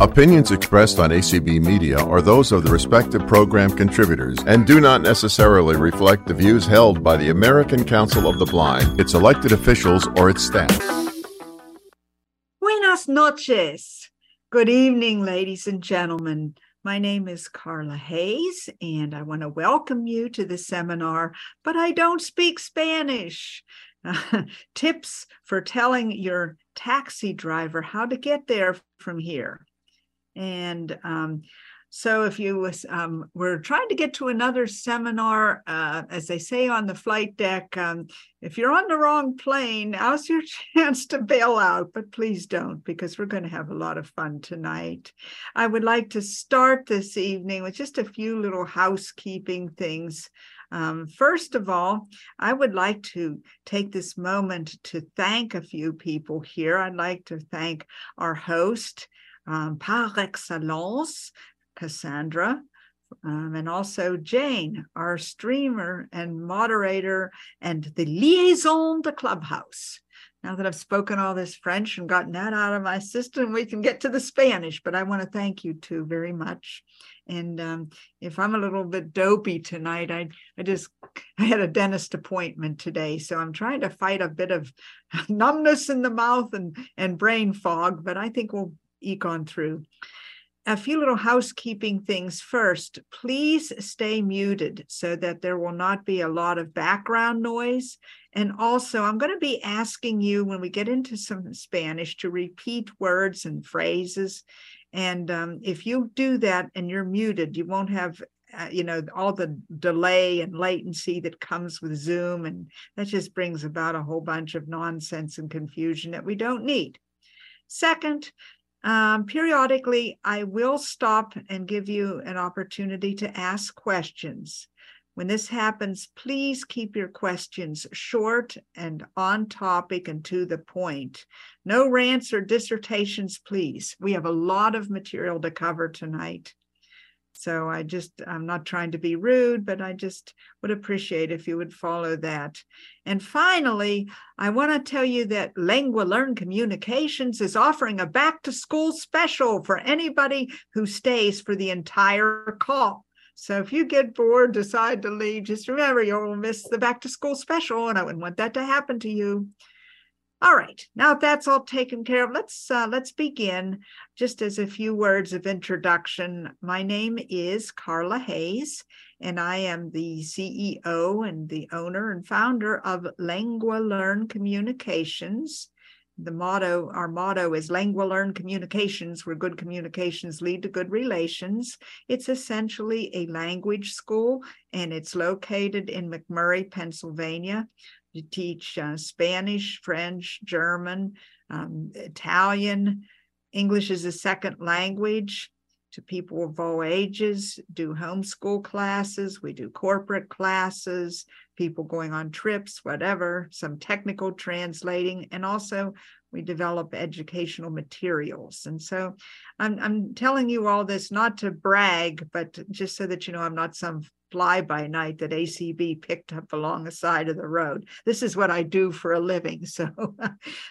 Opinions expressed on ACB Media are those of the respective program contributors and do not necessarily reflect the views held by the American Council of the Blind, its elected officials, or its staff. Buenas noches. Good evening, ladies and gentlemen. My name is Carla Hayes, and I want to welcome you to the seminar, but I don't speak Spanish. Tips for telling your taxi driver how to get there from here. And um, so if you um, we're trying to get to another seminar, uh, as they say on the flight deck, um, if you're on the wrong plane, now's your chance to bail out, but please don't because we're going to have a lot of fun tonight. I would like to start this evening with just a few little housekeeping things. Um, first of all, I would like to take this moment to thank a few people here. I'd like to thank our host, um, par excellence, Cassandra, um, and also Jane, our streamer and moderator, and the liaison de Clubhouse. Now that I've spoken all this French and gotten that out of my system, we can get to the Spanish. But I want to thank you two very much. And um, if I'm a little bit dopey tonight, I I just I had a dentist appointment today, so I'm trying to fight a bit of numbness in the mouth and and brain fog. But I think we'll eke on through. A few little housekeeping things first. Please stay muted so that there will not be a lot of background noise. And also, I'm going to be asking you when we get into some Spanish to repeat words and phrases. And um, if you do that and you're muted, you won't have uh, you know all the delay and latency that comes with zoom and that just brings about a whole bunch of nonsense and confusion that we don't need second um, periodically, I will stop and give you an opportunity to ask questions. When this happens, please keep your questions short and on topic and to the point. No rants or dissertations, please. We have a lot of material to cover tonight. So I just, I'm not trying to be rude, but I just would appreciate if you would follow that. And finally, I want to tell you that Lengua Learn Communications is offering a back to school special for anybody who stays for the entire call. So if you get bored, decide to leave, just remember you'll miss the back to school special, and I wouldn't want that to happen to you. All right, now that's all taken care of, let's uh, let's begin. Just as a few words of introduction, my name is Carla Hayes, and I am the CEO and the owner and founder of Lengua Learn Communications. The motto, our motto is Lengua Learn Communications, where good communications lead to good relations. It's essentially a language school, and it's located in McMurray, Pennsylvania. You teach uh, Spanish, French, German, um, Italian. English is a second language to people of all ages, do homeschool classes, we do corporate classes, people going on trips, whatever, some technical translating, and also we develop educational materials. And so I'm, I'm telling you all this not to brag, but just so that you know I'm not some fly by night that ACB picked up along the side of the road. This is what I do for a living. So,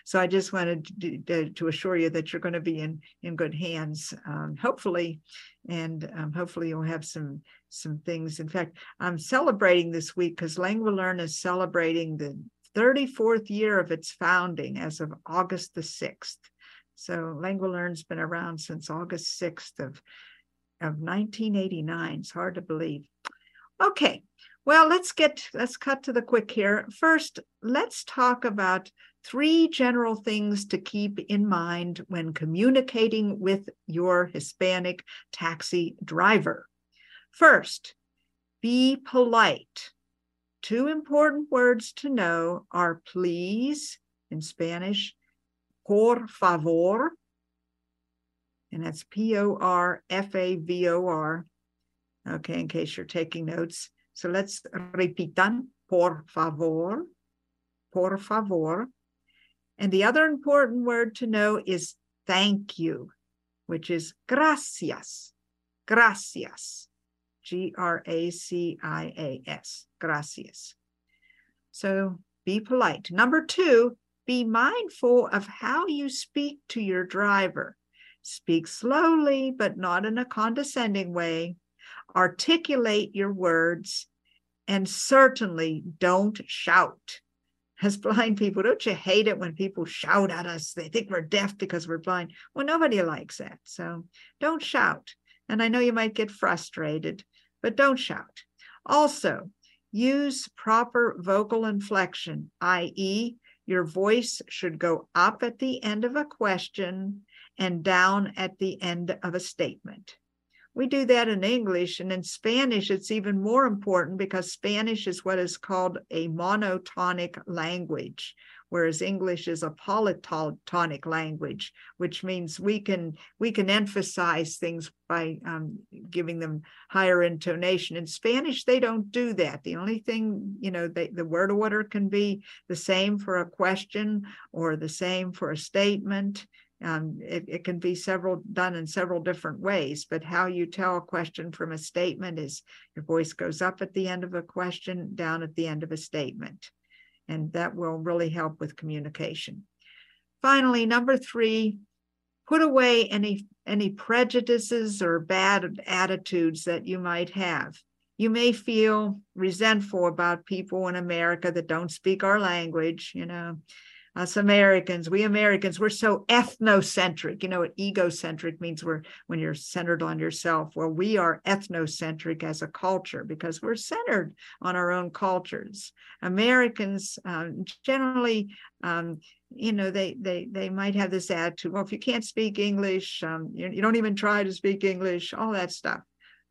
so I just wanted to, to assure you that you're going to be in in good hands, um, hopefully, and um, hopefully you'll have some some things. In fact, I'm celebrating this week because Learn is celebrating the 34th year of its founding as of August the 6th. So Lengua Learn's been around since August 6th of of 1989. It's hard to believe. Okay, well, let's get, let's cut to the quick here. First, let's talk about three general things to keep in mind when communicating with your Hispanic taxi driver. First, be polite. Two important words to know are please in Spanish, por favor, and that's P O R F A V O R, okay, in case you're taking notes. So let's repitan, por favor, por favor. And the other important word to know is thank you, which is gracias, gracias, G R A C I A S, gracias. So be polite. Number two, be mindful of how you speak to your driver. Speak slowly, but not in a condescending way. Articulate your words and certainly don't shout. As blind people, don't you hate it when people shout at us? They think we're deaf because we're blind. Well, nobody likes that. So don't shout. And I know you might get frustrated, but don't shout. Also, use proper vocal inflection, i.e., your voice should go up at the end of a question and down at the end of a statement. We do that in English, and in Spanish, it's even more important because Spanish is what is called a monotonic language, whereas English is a polytonic language, which means we can we can emphasize things by um, giving them higher intonation. In Spanish, they don't do that. The only thing, you know, they, the word order can be the same for a question or the same for a statement. Um, it, it, can be several done in several different ways, but how you tell a question from a statement is your voice goes up at the end of a question, down at the end of a statement. And that will really help with communication. Finally, number three, put away any any prejudices or bad attitudes that you might have. You may feel resentful about people in America that don't speak our language, you know us Americans, we Americans, we're so ethnocentric. You know what egocentric means? We're when you're centered on yourself. Well, we are ethnocentric as a culture because we're centered on our own cultures. Americans um, generally, um, you know, they they they might have this attitude. Well, if you can't speak English, um, you, you don't even try to speak English. All that stuff.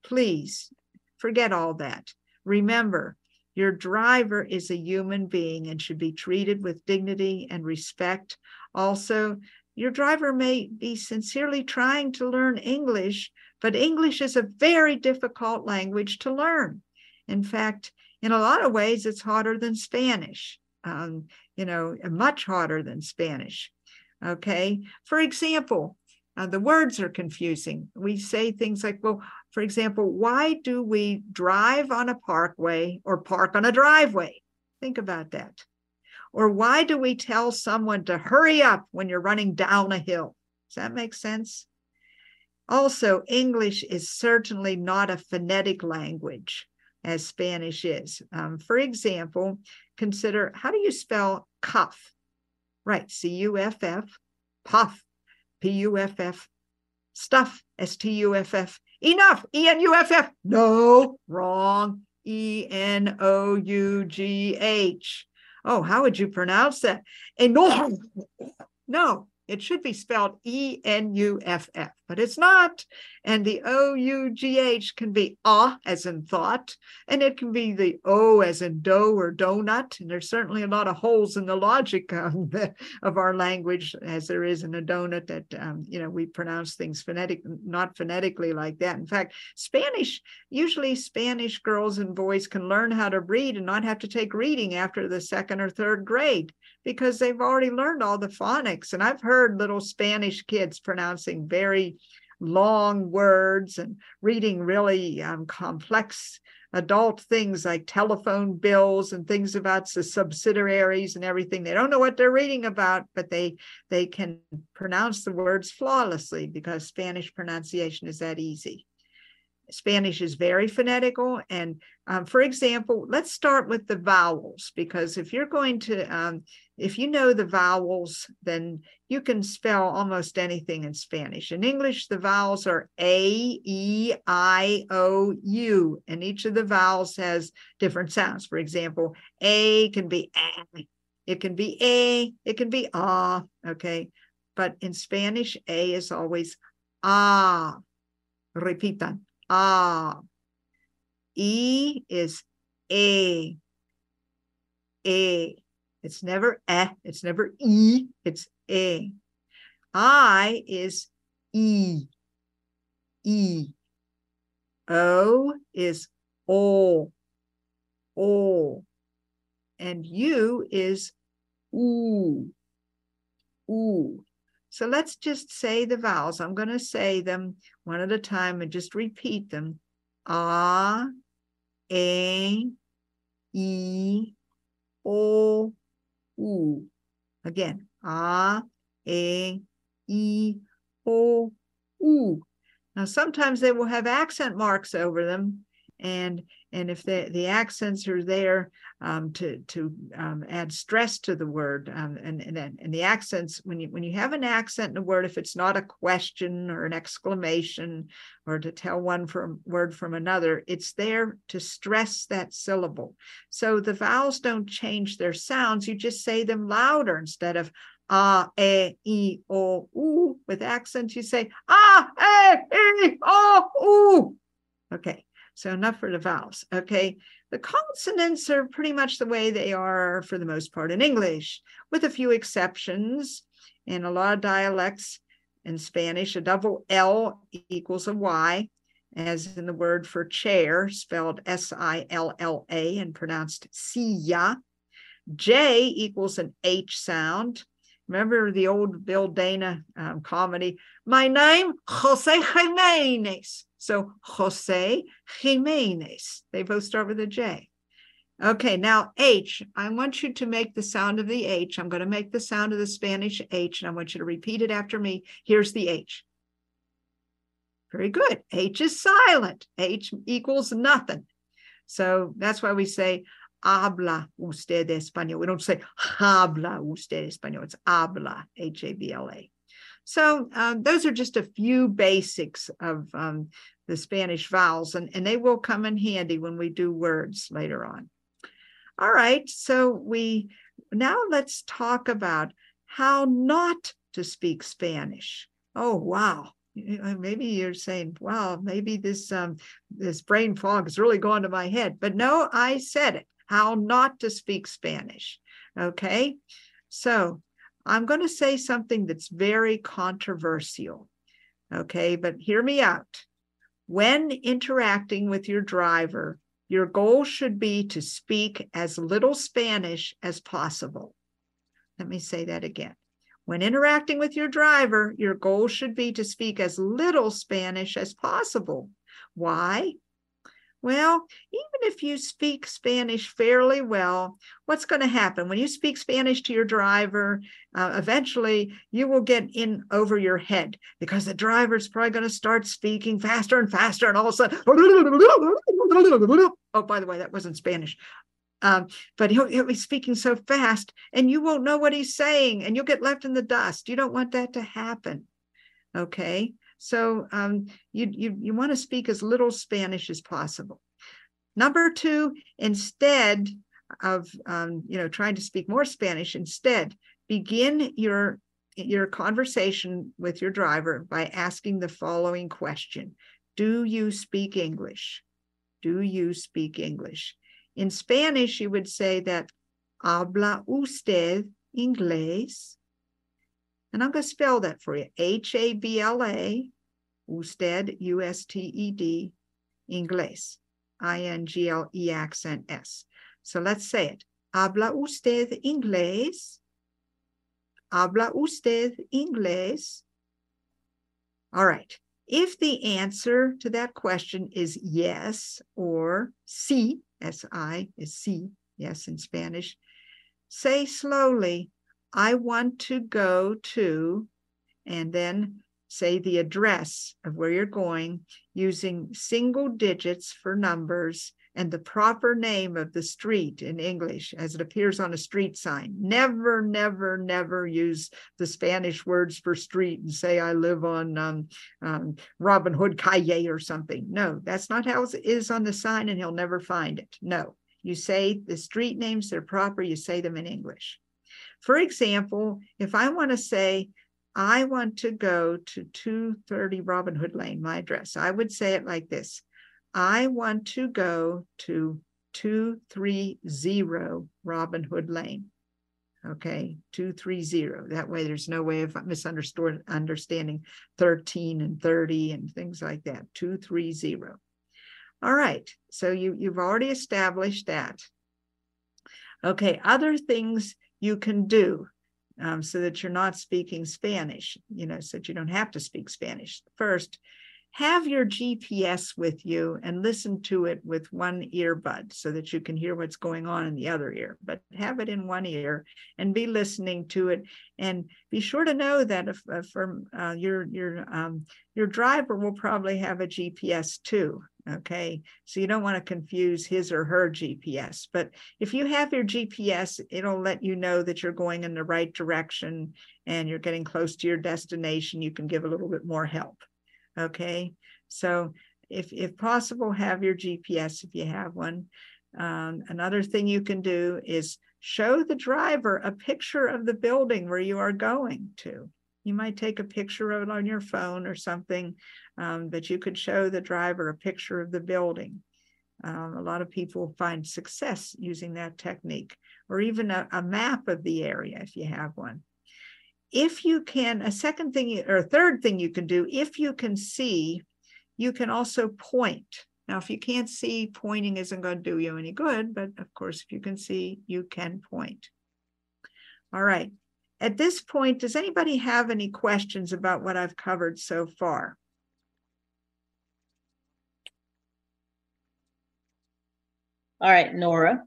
Please forget all that. Remember, your driver is a human being and should be treated with dignity and respect. Also, your driver may be sincerely trying to learn English, but English is a very difficult language to learn. In fact, in a lot of ways, it's harder than Spanish, um, you know, much harder than Spanish. Okay. For example, uh, the words are confusing. We say things like, well, for example, why do we drive on a parkway or park on a driveway? Think about that. Or why do we tell someone to hurry up when you're running down a hill? Does that make sense? Also, English is certainly not a phonetic language as Spanish is. Um, for example, consider how do you spell cuff? Right, C U F F, puff, P U F F, stuff, S T U F F. Enough. E N U F F. No, wrong. E N O U G H. Oh, how would you pronounce that? Enough. No, it should be spelled E N U F F, but it's not. And the O U G H can be ah as in thought, and it can be the O as in dough or donut. And there's certainly a lot of holes in the logic of, the, of our language, as there is in a donut that, um, you know, we pronounce things phonetic, not phonetically like that. In fact, Spanish, usually Spanish girls and boys can learn how to read and not have to take reading after the second or third grade because they've already learned all the phonics. And I've heard little Spanish kids pronouncing very long words and reading really um, complex adult things like telephone bills and things about the subsidiaries and everything they don't know what they're reading about but they they can pronounce the words flawlessly because spanish pronunciation is that easy Spanish is very phonetical. And um, for example, let's start with the vowels, because if you're going to, um, if you know the vowels, then you can spell almost anything in Spanish. In English, the vowels are A, E, I, O, U, and each of the vowels has different sounds. For example, A can be A, it can be A, it can be ah, okay. But in Spanish, A is always ah. Repitan ah. E is a. A. It's never eh, it's never e, it's a. I is e. E. O is o. O. And U is oo. Ooh. So let's just say the vowels. I'm going to say them one at a time and just repeat them. Ah, a, e, o, u. Again, ah, a, e, o, u. Now, sometimes they will have accent marks over them, and and if the the accents are there um, to to um, add stress to the word, um, and and and the accents when you when you have an accent in a word, if it's not a question or an exclamation or to tell one from word from another, it's there to stress that syllable. So the vowels don't change their sounds; you just say them louder instead of ah, e, i, o, u. With accents, you say ah, e, i, o, u. Okay. So enough for the vowels. Okay. The consonants are pretty much the way they are for the most part in English, with a few exceptions. In a lot of dialects in Spanish, a double L equals a Y, as in the word for chair, spelled S I L L A and pronounced silla. J equals an H sound. Remember the old Bill Dana um, comedy? My name, Jose Jimenez. So Jose Jimenez, they both start with a J. Okay, now H, I want you to make the sound of the H. I'm going to make the sound of the Spanish H, and I want you to repeat it after me. Here's the H. Very good. H is silent. H equals nothing. So that's why we say habla usted español. We don't say habla usted español. It's habla, H A B L A. So um, those are just a few basics of um, the Spanish vowels, and, and they will come in handy when we do words later on. All right, so we now let's talk about how not to speak Spanish. Oh, wow. Maybe you're saying, wow, maybe this um, this brain fog is really going to my head. But no, I said it. How not to speak Spanish. Okay. So I'm going to say something that's very controversial. Okay, but hear me out. When interacting with your driver, your goal should be to speak as little Spanish as possible. Let me say that again. When interacting with your driver, your goal should be to speak as little Spanish as possible. Why? Well, even if you speak Spanish fairly well, what's going to happen? When you speak Spanish to your driver, uh, eventually you will get in over your head because the driver's probably going to start speaking faster and faster, and all of a sudden, oh, by the way, that wasn't Spanish. Um, but he'll, he'll be speaking so fast, and you won't know what he's saying, and you'll get left in the dust. You don't want that to happen. Okay. So um, you, you, you want to speak as little Spanish as possible. Number two, instead of um, you know trying to speak more Spanish, instead begin your your conversation with your driver by asking the following question: Do you speak English? Do you speak English? In Spanish, you would say that habla usted inglés? And I'm going to spell that for you H A B L A, usted, U S T E D, inglés, I N G L E accent S. So let's say it. Habla usted inglés? Habla usted inglés? All right. If the answer to that question is yes or sí, S I is sí, yes in Spanish, say slowly, I want to go to, and then say the address of where you're going using single digits for numbers and the proper name of the street in English as it appears on a street sign. Never, never, never use the Spanish words for street and say, I live on um, um, Robin Hood Calle or something. No, that's not how it is on the sign, and he'll never find it. No, you say the street names, they're proper, you say them in English. For example, if I want to say, I want to go to 230 Robin Hood Lane, my address, I would say it like this I want to go to 230 Robin Hood Lane. Okay, 230. That way there's no way of misunderstanding 13 and 30 and things like that. 230. All right, so you, you've already established that. Okay, other things you can do um, so that you're not speaking Spanish, you know, so that you don't have to speak Spanish. First, have your GPS with you and listen to it with one earbud so that you can hear what's going on in the other ear, but have it in one ear and be listening to it. And be sure to know that if, if uh, your your um, your driver will probably have a GPS too. Okay, so you don't want to confuse his or her GPS. But if you have your GPS, it'll let you know that you're going in the right direction and you're getting close to your destination. You can give a little bit more help. Okay, so if if possible, have your GPS if you have one. Um, another thing you can do is show the driver a picture of the building where you are going to. You might take a picture of it on your phone or something, um, but you could show the driver a picture of the building. Um, a lot of people find success using that technique, or even a, a map of the area if you have one if you can, a second thing or a third thing you can do, if you can see, you can also point. Now, if you can't see, pointing isn't going to do you any good, but of course, if you can see, you can point. All right. At this point, does anybody have any questions about what I've covered so far? All right, Nora.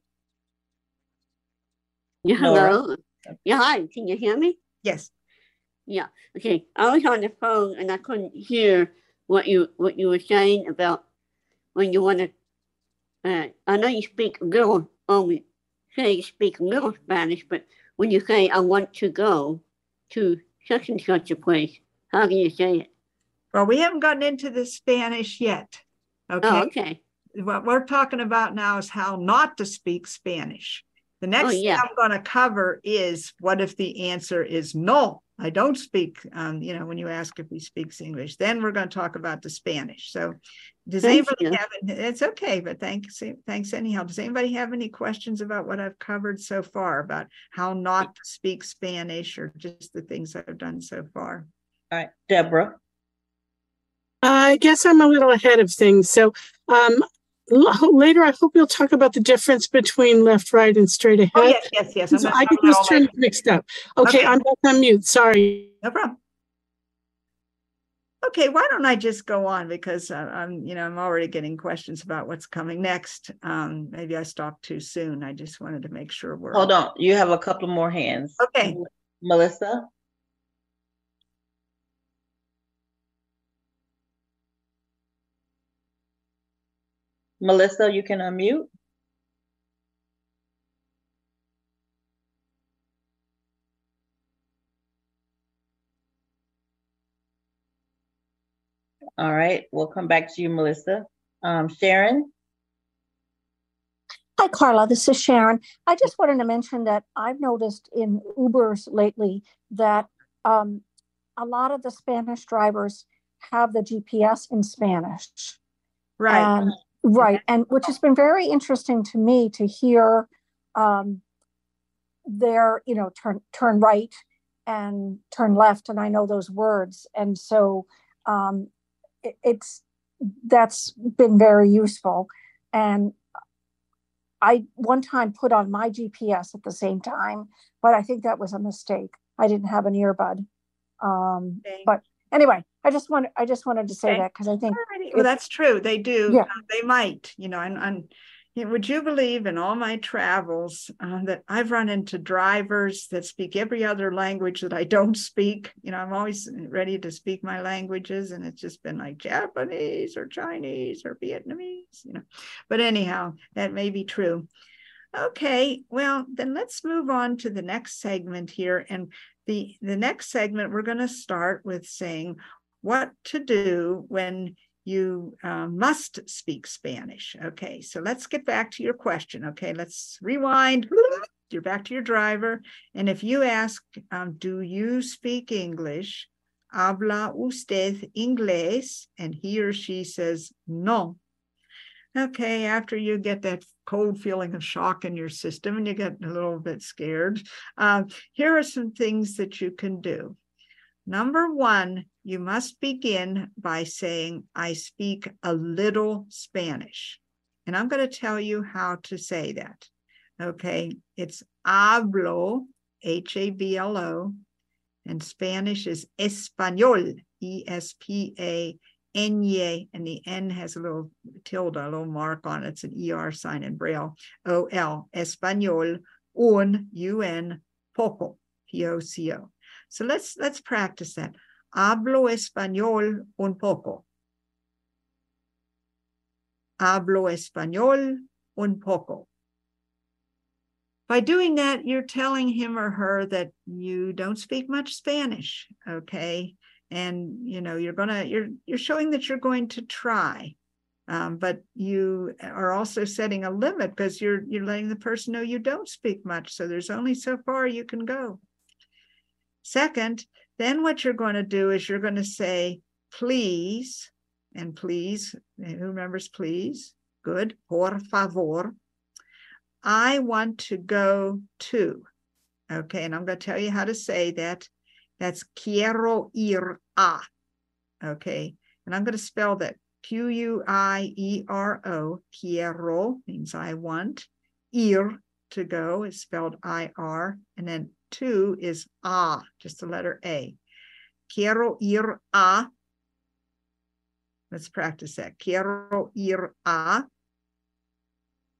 Yeah, hello. Nora. Yeah, hi. Can you hear me? Yes. Yeah. Okay. I was on the phone and I couldn't hear what you what you were saying about when you want to. Uh, I know you speak a little, only say you speak a little Spanish, but when you say I want to go to such and such a place, how can you say it? Well, we haven't gotten into the Spanish yet. Okay. Oh, okay. What we're talking about now is how not to speak Spanish. The next oh, yeah. thing I'm going to cover is what if the answer is no? I don't speak, um, you know, when you ask if he speaks English, then we're going to talk about the Spanish. So does Thank anybody you. have, it's okay, but thanks, thanks anyhow. Does anybody have any questions about what I've covered so far about how not to speak Spanish or just the things I've done so far? All right, Deborah. I guess I'm a little ahead of things. So um, later, I hope you'll talk about the difference between left, right, and straight ahead. Oh, yes, yes, yes. So I get these terms mixed up. Okay, okay, I'm back on mute. Sorry. No problem. Okay, why don't I just go on because uh, I'm, you know, I'm already getting questions about what's coming next. Um, maybe I stopped too soon. I just wanted to make sure we're. Hold on, you have a couple more hands. Okay, Melissa. Melissa, you can unmute. All right, we'll come back to you, Melissa. Um, Sharon? Hi, Carla. This is Sharon. I just wanted to mention that I've noticed in Ubers lately that um, a lot of the Spanish drivers have the GPS in Spanish. Right. And Right. And which has been very interesting to me to hear um, their, you know, turn turn right and turn left. And I know those words. And so um, it, it's that's been very useful. And I one time put on my GPS at the same time, but I think that was a mistake. I didn't have an earbud. Um, okay. But anyway, I just want I just wanted to say okay. that because I think well that's true. They do. Yeah. Uh, they might, you know, and, and would you believe in all my travels uh, that I've run into drivers that speak every other language that I don't speak? You know, I'm always ready to speak my languages, and it's just been like Japanese or Chinese or Vietnamese, you know. But anyhow, that may be true. Okay, well, then let's move on to the next segment here. And the, the next segment, we're going to start with saying what to do when you uh, must speak Spanish. Okay, so let's get back to your question. Okay, let's rewind. You're back to your driver. And if you ask, um, Do you speak English? Habla usted inglés? And he or she says, No. Okay, after you get that cold feeling of shock in your system and you get a little bit scared, uh, here are some things that you can do. Number one, you must begin by saying, I speak a little Spanish. And I'm going to tell you how to say that. Okay, it's hablo, H A B L O, and Spanish is español, E S P A Enye, and the N has a little tilde, a little mark on it. It's an ER sign in Braille. O L, Español, un, un, poco, P O C O. So let's let's practice that. Hablo español un poco. Hablo español un poco. By doing that, you're telling him or her that you don't speak much Spanish, okay? And you know you're gonna you're you're showing that you're going to try, um, but you are also setting a limit because you're you're letting the person know you don't speak much. So there's only so far you can go. Second, then what you're going to do is you're going to say please and please. Who remembers please? Good. Por favor. I want to go to. Okay, and I'm going to tell you how to say that. That's quiero ir a. Okay, and I'm going to spell that Q U I E R O. Quiero means I want. Ir to go is spelled I R, and then to is a, just the letter A. Quiero ir a Let's practice that. Quiero ir a.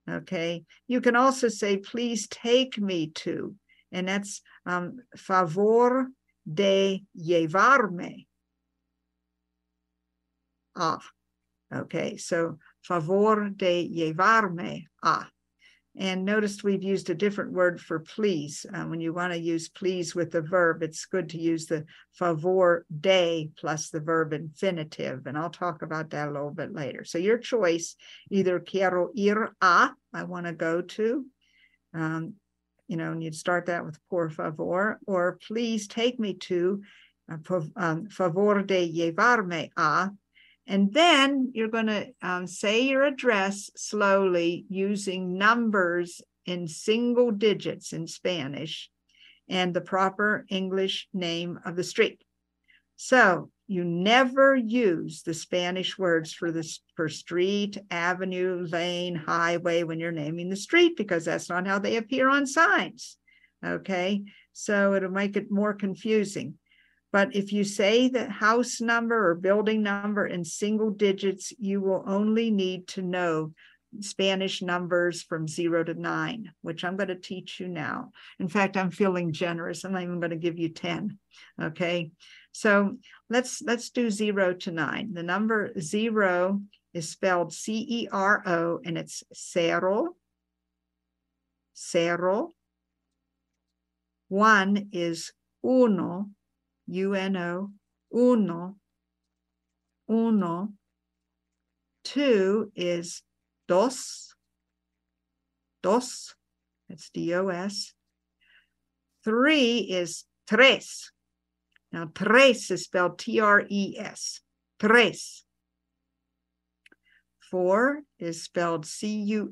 Okay. You can also say, please take me to. And that's um, favor de llevarme. Ah. Okay. So favor de llevarme a. And notice we've used a different word for please. Uh, when you want to use please with the verb, it's good to use the favor de plus the verb infinitive. And I'll talk about that a little bit later. So your choice, either quiero ir a, I want to go to, um, you know, and you'd start that with por favor, or please take me to, uh, um, favor de llevarme a, and then you're going to um, say your address slowly using numbers in single digits in Spanish and the proper English name of the street. So you never use the Spanish words for this for street, avenue, lane, highway when you're naming the street because that's not how they appear on signs. Okay, so it'll make it more confusing. But if you say the house number or building number in single digits, you will only need to know Spanish numbers from zero to nine, which I'm going to teach you now. In fact, I'm feeling generous. I'm even going to give you 10. Okay. So let's let's do zero to nine. The number zero is spelled C-E-R-O and it's cero. Cero. One is uno UNO, uno, uno. Two is dos, dos, that's D-O-S. Three is tres. Now, tres is spelled T-R-E-S, tres. Four is spelled C-U-A-T-R-O,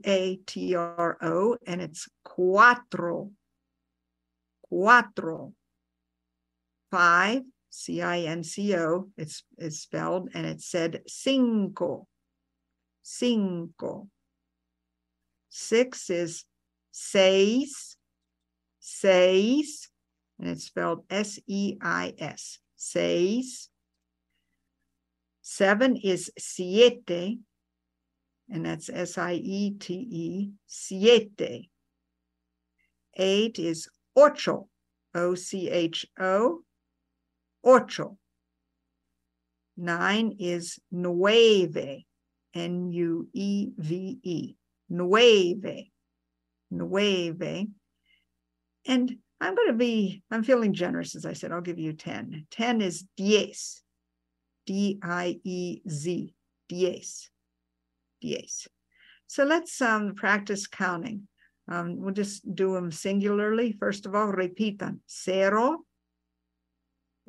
and it's cuatro, cuatro five, C-I-N-C-O, it's, it's spelled, and it said cinco, cinco. Six is seis, seis, and it's spelled S-E-I-S, seis. Seven is siete, and that's S-I-E-T-E, siete. Eight is ocho, O-C-H-O, ocho. Nine is nueve, N-U-E-V-E, nueve, nueve. And I'm going to be, I'm feeling generous, as I said, I'll give you 10. 10 is diez, D-I-E-Z, diez, diez. So let's um, practice counting. Um, we'll just do them singularly. First of all, repitan. Cero,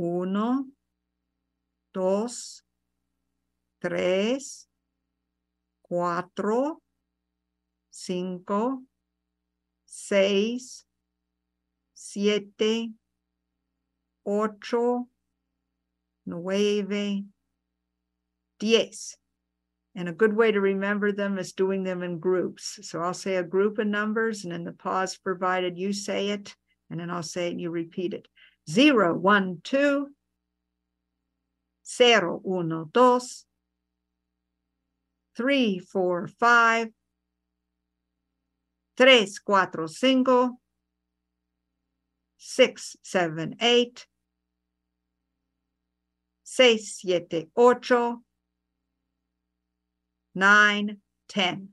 uno, dos, tres, cuatro, cinco, seis, siete, ocho, nueve, diez. And a good way to remember them is doing them in groups. So I'll say a group of numbers and in the pause provided you say it, and then I'll say it and you repeat it. Zero, one, two, cero, uno, dos, three, four, five, tres, cuatro, cinco, six, seven, eight, seis, siete, ocho, nine, ten,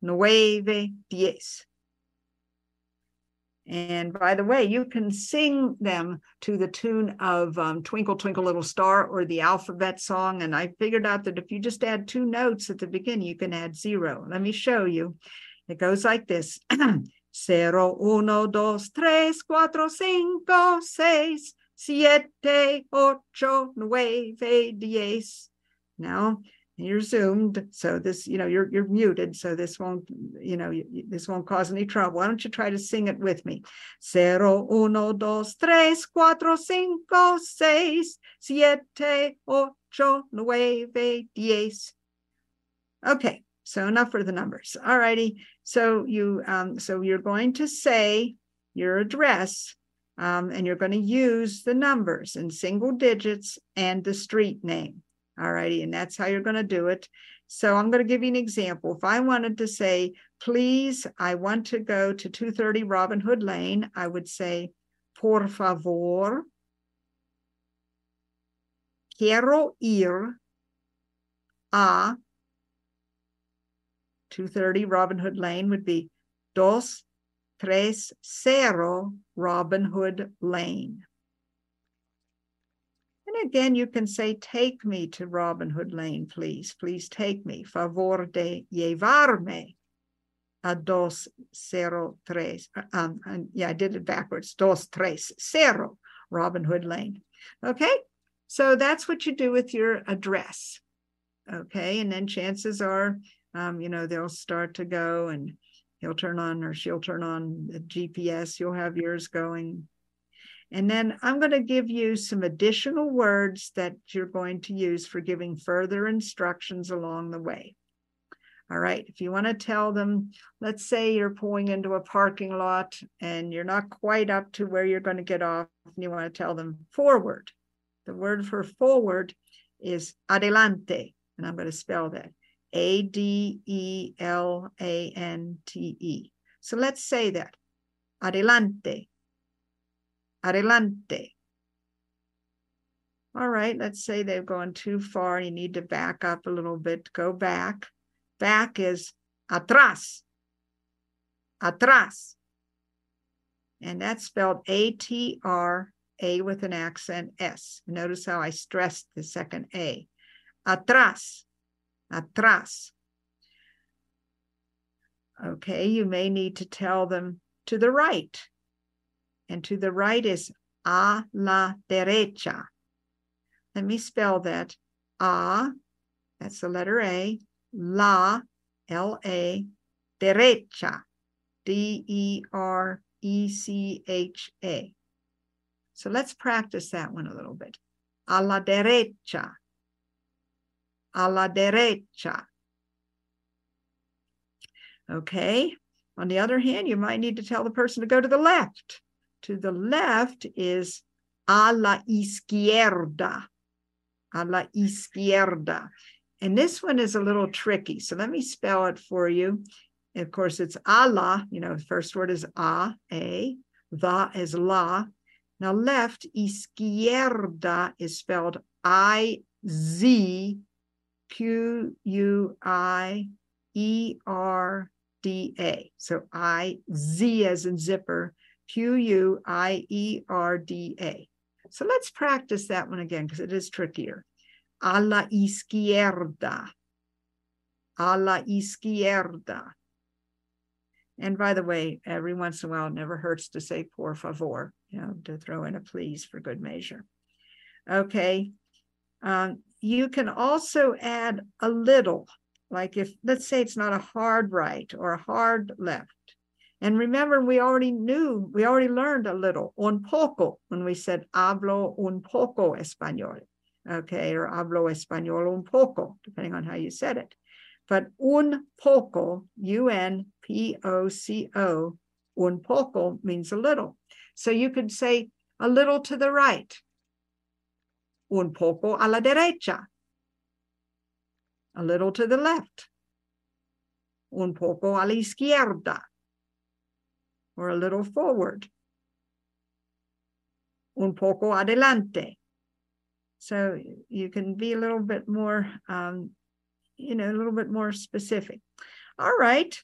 nueve, diez. And by the way, you can sing them to the tune of um, Twinkle, Twinkle, Little Star or the alphabet song. And I figured out that if you just add two notes at the beginning, you can add zero. Let me show you. It goes like this. Cero, uno, dos, tres, cuatro, cinco, seis, siete, ocho, nueve, diez. Now, you're zoomed so this you know you're you're muted so this won't you know this won't cause any trouble. Why don't you try to sing it with me? Cero uno dos tres cuatro cinco seis siete ocho nueve diez. Okay so enough for the numbers. All righty so you um so you're going to say your address um, and you're going to use the numbers in single digits and the street name all righty, and that's how you're going to do it. So I'm going to give you an example. If I wanted to say, please, I want to go to 230 Robin Hood Lane, I would say, por favor, quiero ir a 230 Robin Hood Lane would be dos, tres, cero Robin Hood Lane. Again, you can say, take me to Robin Hood Lane, please. Please take me. Favor de llevarme a dos cero tres. Um, and yeah, I did it backwards. Dos tres cero Robin Hood Lane. Okay, so that's what you do with your address. Okay, and then chances are, um, you know, they'll start to go and he'll turn on or she'll turn on the GPS. You'll have yours going and then I'm going to give you some additional words that you're going to use for giving further instructions along the way. All right, if you want to tell them, let's say you're pulling into a parking lot and you're not quite up to where you're going to get off, and you want to tell them forward. The word for forward is adelante, and I'm going to spell that A D E L A N T E. So let's say that adelante adelante. All right, let's say they've gone too far. You need to back up a little bit. Go back. Back is atrás. Atrás. And that's spelled A T R A with an accent S. Notice how I stressed the second A. Atrás. Atrás. Okay, you may need to tell them to the right. And to the right is a la derecha. Let me spell that. A, that's the letter A, la, L A, derecha, D E R E C H A. So let's practice that one a little bit. A la derecha. A la derecha. Okay. On the other hand, you might need to tell the person to go to the left. To the left is a la izquierda, a la izquierda. And this one is a little tricky. So let me spell it for you. Of course, it's a la, you know, the first word is a, a, the is la. Now left, izquierda is spelled I Z Q U I E R D A. So I Z as in zipper, Q U I E R D A. So let's practice that one again because it is trickier. A la izquierda. A la izquierda. And by the way, every once in a while, it never hurts to say por favor, you know, to throw in a please for good measure. Okay. Um, you can also add a little, like if, let's say it's not a hard right or a hard left. And remember, we already knew, we already learned a little, un poco, when we said hablo un poco español, okay, or hablo español un poco, depending on how you said it. But un poco, U N P O C O, un poco means a little. So you could say a little to the right, un poco a la derecha, a little to the left. Un poco a la izquierda, or a little forward. Un poco adelante. So you can be a little bit more, um, you know, a little bit more specific. All right.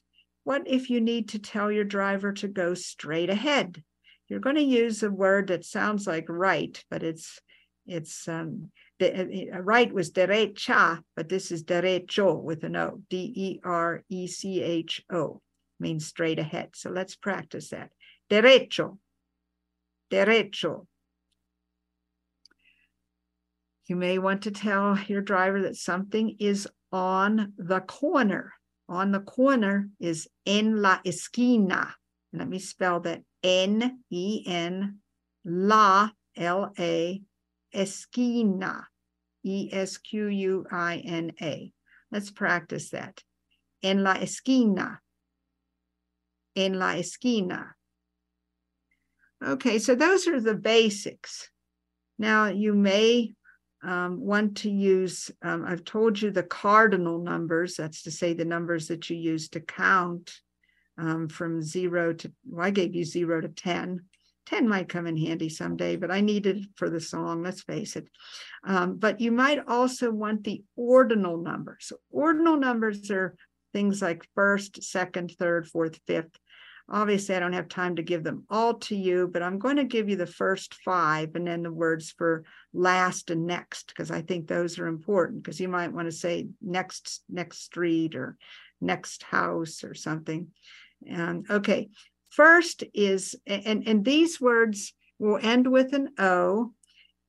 What if you need to tell your driver to go straight ahead? You're going to use a word that sounds like right, but it's it's um, the uh, right was derecha, but this is derecho with an O, D E R E C H O, means straight ahead. So let's practice that. Derecho, derecho. You may want to tell your driver that something is on the corner. On the corner is en la esquina. Let me spell that N E N la L A esquina, E S Q U I N A. Let's practice that. En la esquina. En la esquina. Okay, so those are the basics. Now you may um, want to use, um, I've told you the cardinal numbers, that's to say the numbers that you use to count um, from zero to, well, I gave you zero to 10. 10 might come in handy someday, but I need it for the song, let's face it. Um, but you might also want the ordinal numbers. Ordinal numbers are things like first, second, third, fourth, fifth. Obviously, I don't have time to give them all to you, but I'm going to give you the first five and then the words for last and next, because I think those are important, because you might want to say next, next street or next house or something. And okay, First is, and, and these words will end with an O,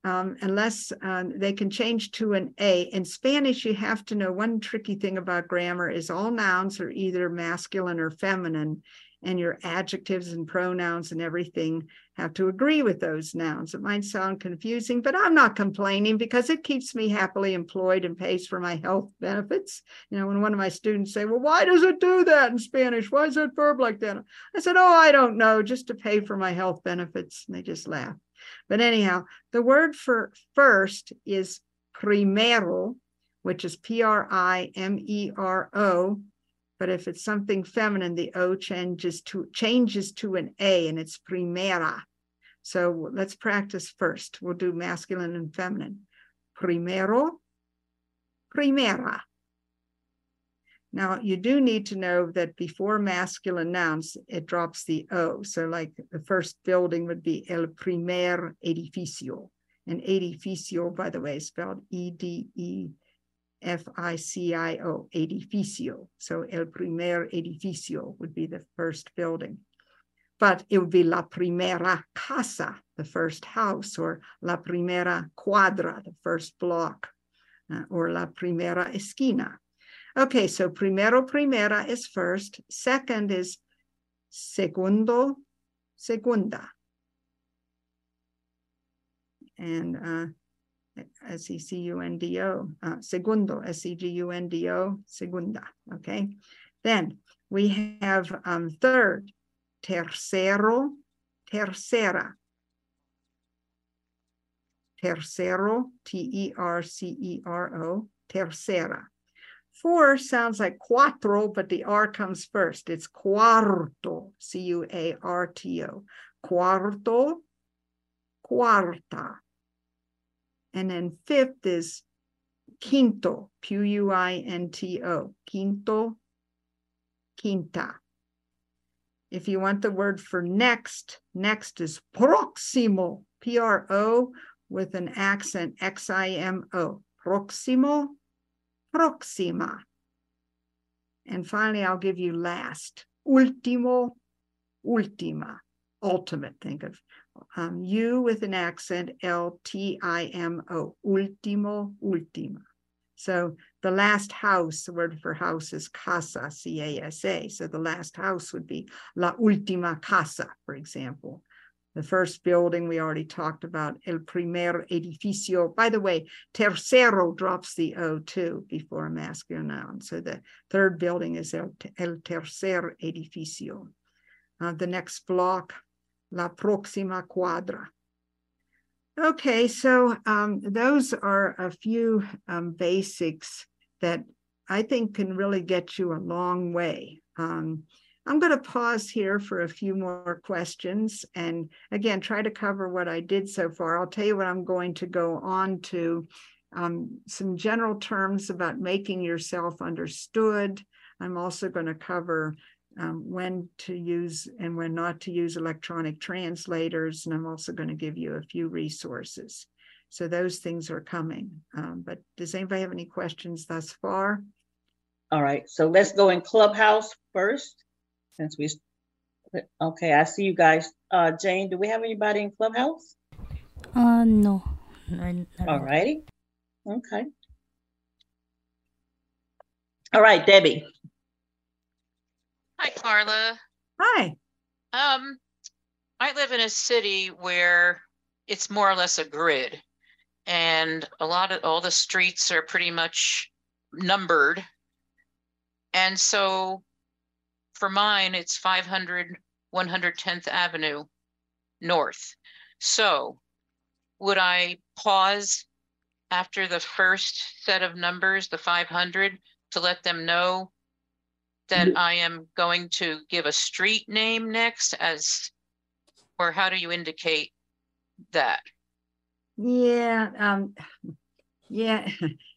um, unless um, they can change to an A. In Spanish, you have to know one tricky thing about grammar is all nouns are either masculine or feminine, and your adjectives and pronouns and everything have to agree with those nouns. It might sound confusing, but I'm not complaining because it keeps me happily employed and pays for my health benefits. You know, when one of my students say, well, why does it do that in Spanish? Why is that verb like that? I said, oh, I don't know, just to pay for my health benefits. And they just laugh. But anyhow, the word for first is primero, which is P R I M E R O, but if it's something feminine, the O changes to changes to an A and it's primera. So let's practice first. We'll do masculine and feminine. Primero, primera. Now you do need to know that before masculine nouns, it drops the O. So like the first building would be el primer edificio. And edificio, by the way, is spelled E-D-E F-I-C-I-O, edificio. So el primer edificio would be the first building. But it would be la primera casa, the first house, or la primera cuadra, the first block, uh, or la primera esquina. Okay, so primero, primera is first. Second is segundo, segunda. And uh, S-E-C-U-N-D-O, uh, segundo, S-E-G-U-N-D-O, segunda, okay? Then we have um, third, tercero, tercera. Tercero, T-E-R-C-E-R-O, tercera. Four sounds like cuatro, but the R comes first. It's cuarto, C-U-A-R-T-O. Cuarto, cuarta. And then fifth is quinto, Q-U-I-N-T-O, quinto, quinta. If you want the word for next, next is próximo, P-R-O with an accent, X-I-M-O, próximo, próxima. And finally, I'll give you last, último, última, ultimate, think of um, U with an accent, L T I M O, ultimo, ultima. So the last house, the word for house is casa, C A S A. So the last house would be la última casa, for example. The first building we already talked about, el primer edificio. By the way, tercero drops the O too before a masculine noun. So the third building is el, el tercer edificio. Uh, the next block, la próxima cuadra. Okay, so um, those are a few um, basics that I think can really get you a long way. Um, I'm going to pause here for a few more questions and again, try to cover what I did so far. I'll tell you what I'm going to go on to um, some general terms about making yourself understood. I'm also going to cover um, when to use and when not to use electronic translators. And I'm also going to give you a few resources. So those things are coming. Um, but does anybody have any questions thus far? All right, so let's go in Clubhouse first, since we, okay, I see you guys. Uh, Jane, do we have anybody in Clubhouse? Uh, no. I- I All righty, okay. All right, Debbie, Hi, Carla. Hi. Um, I live in a city where it's more or less a grid. And a lot of, all the streets are pretty much numbered. And so for mine, it's 500, 110th Avenue North. So would I pause after the first set of numbers, the 500, to let them know that I am going to give a street name next as, or how do you indicate that? Yeah, um, yeah,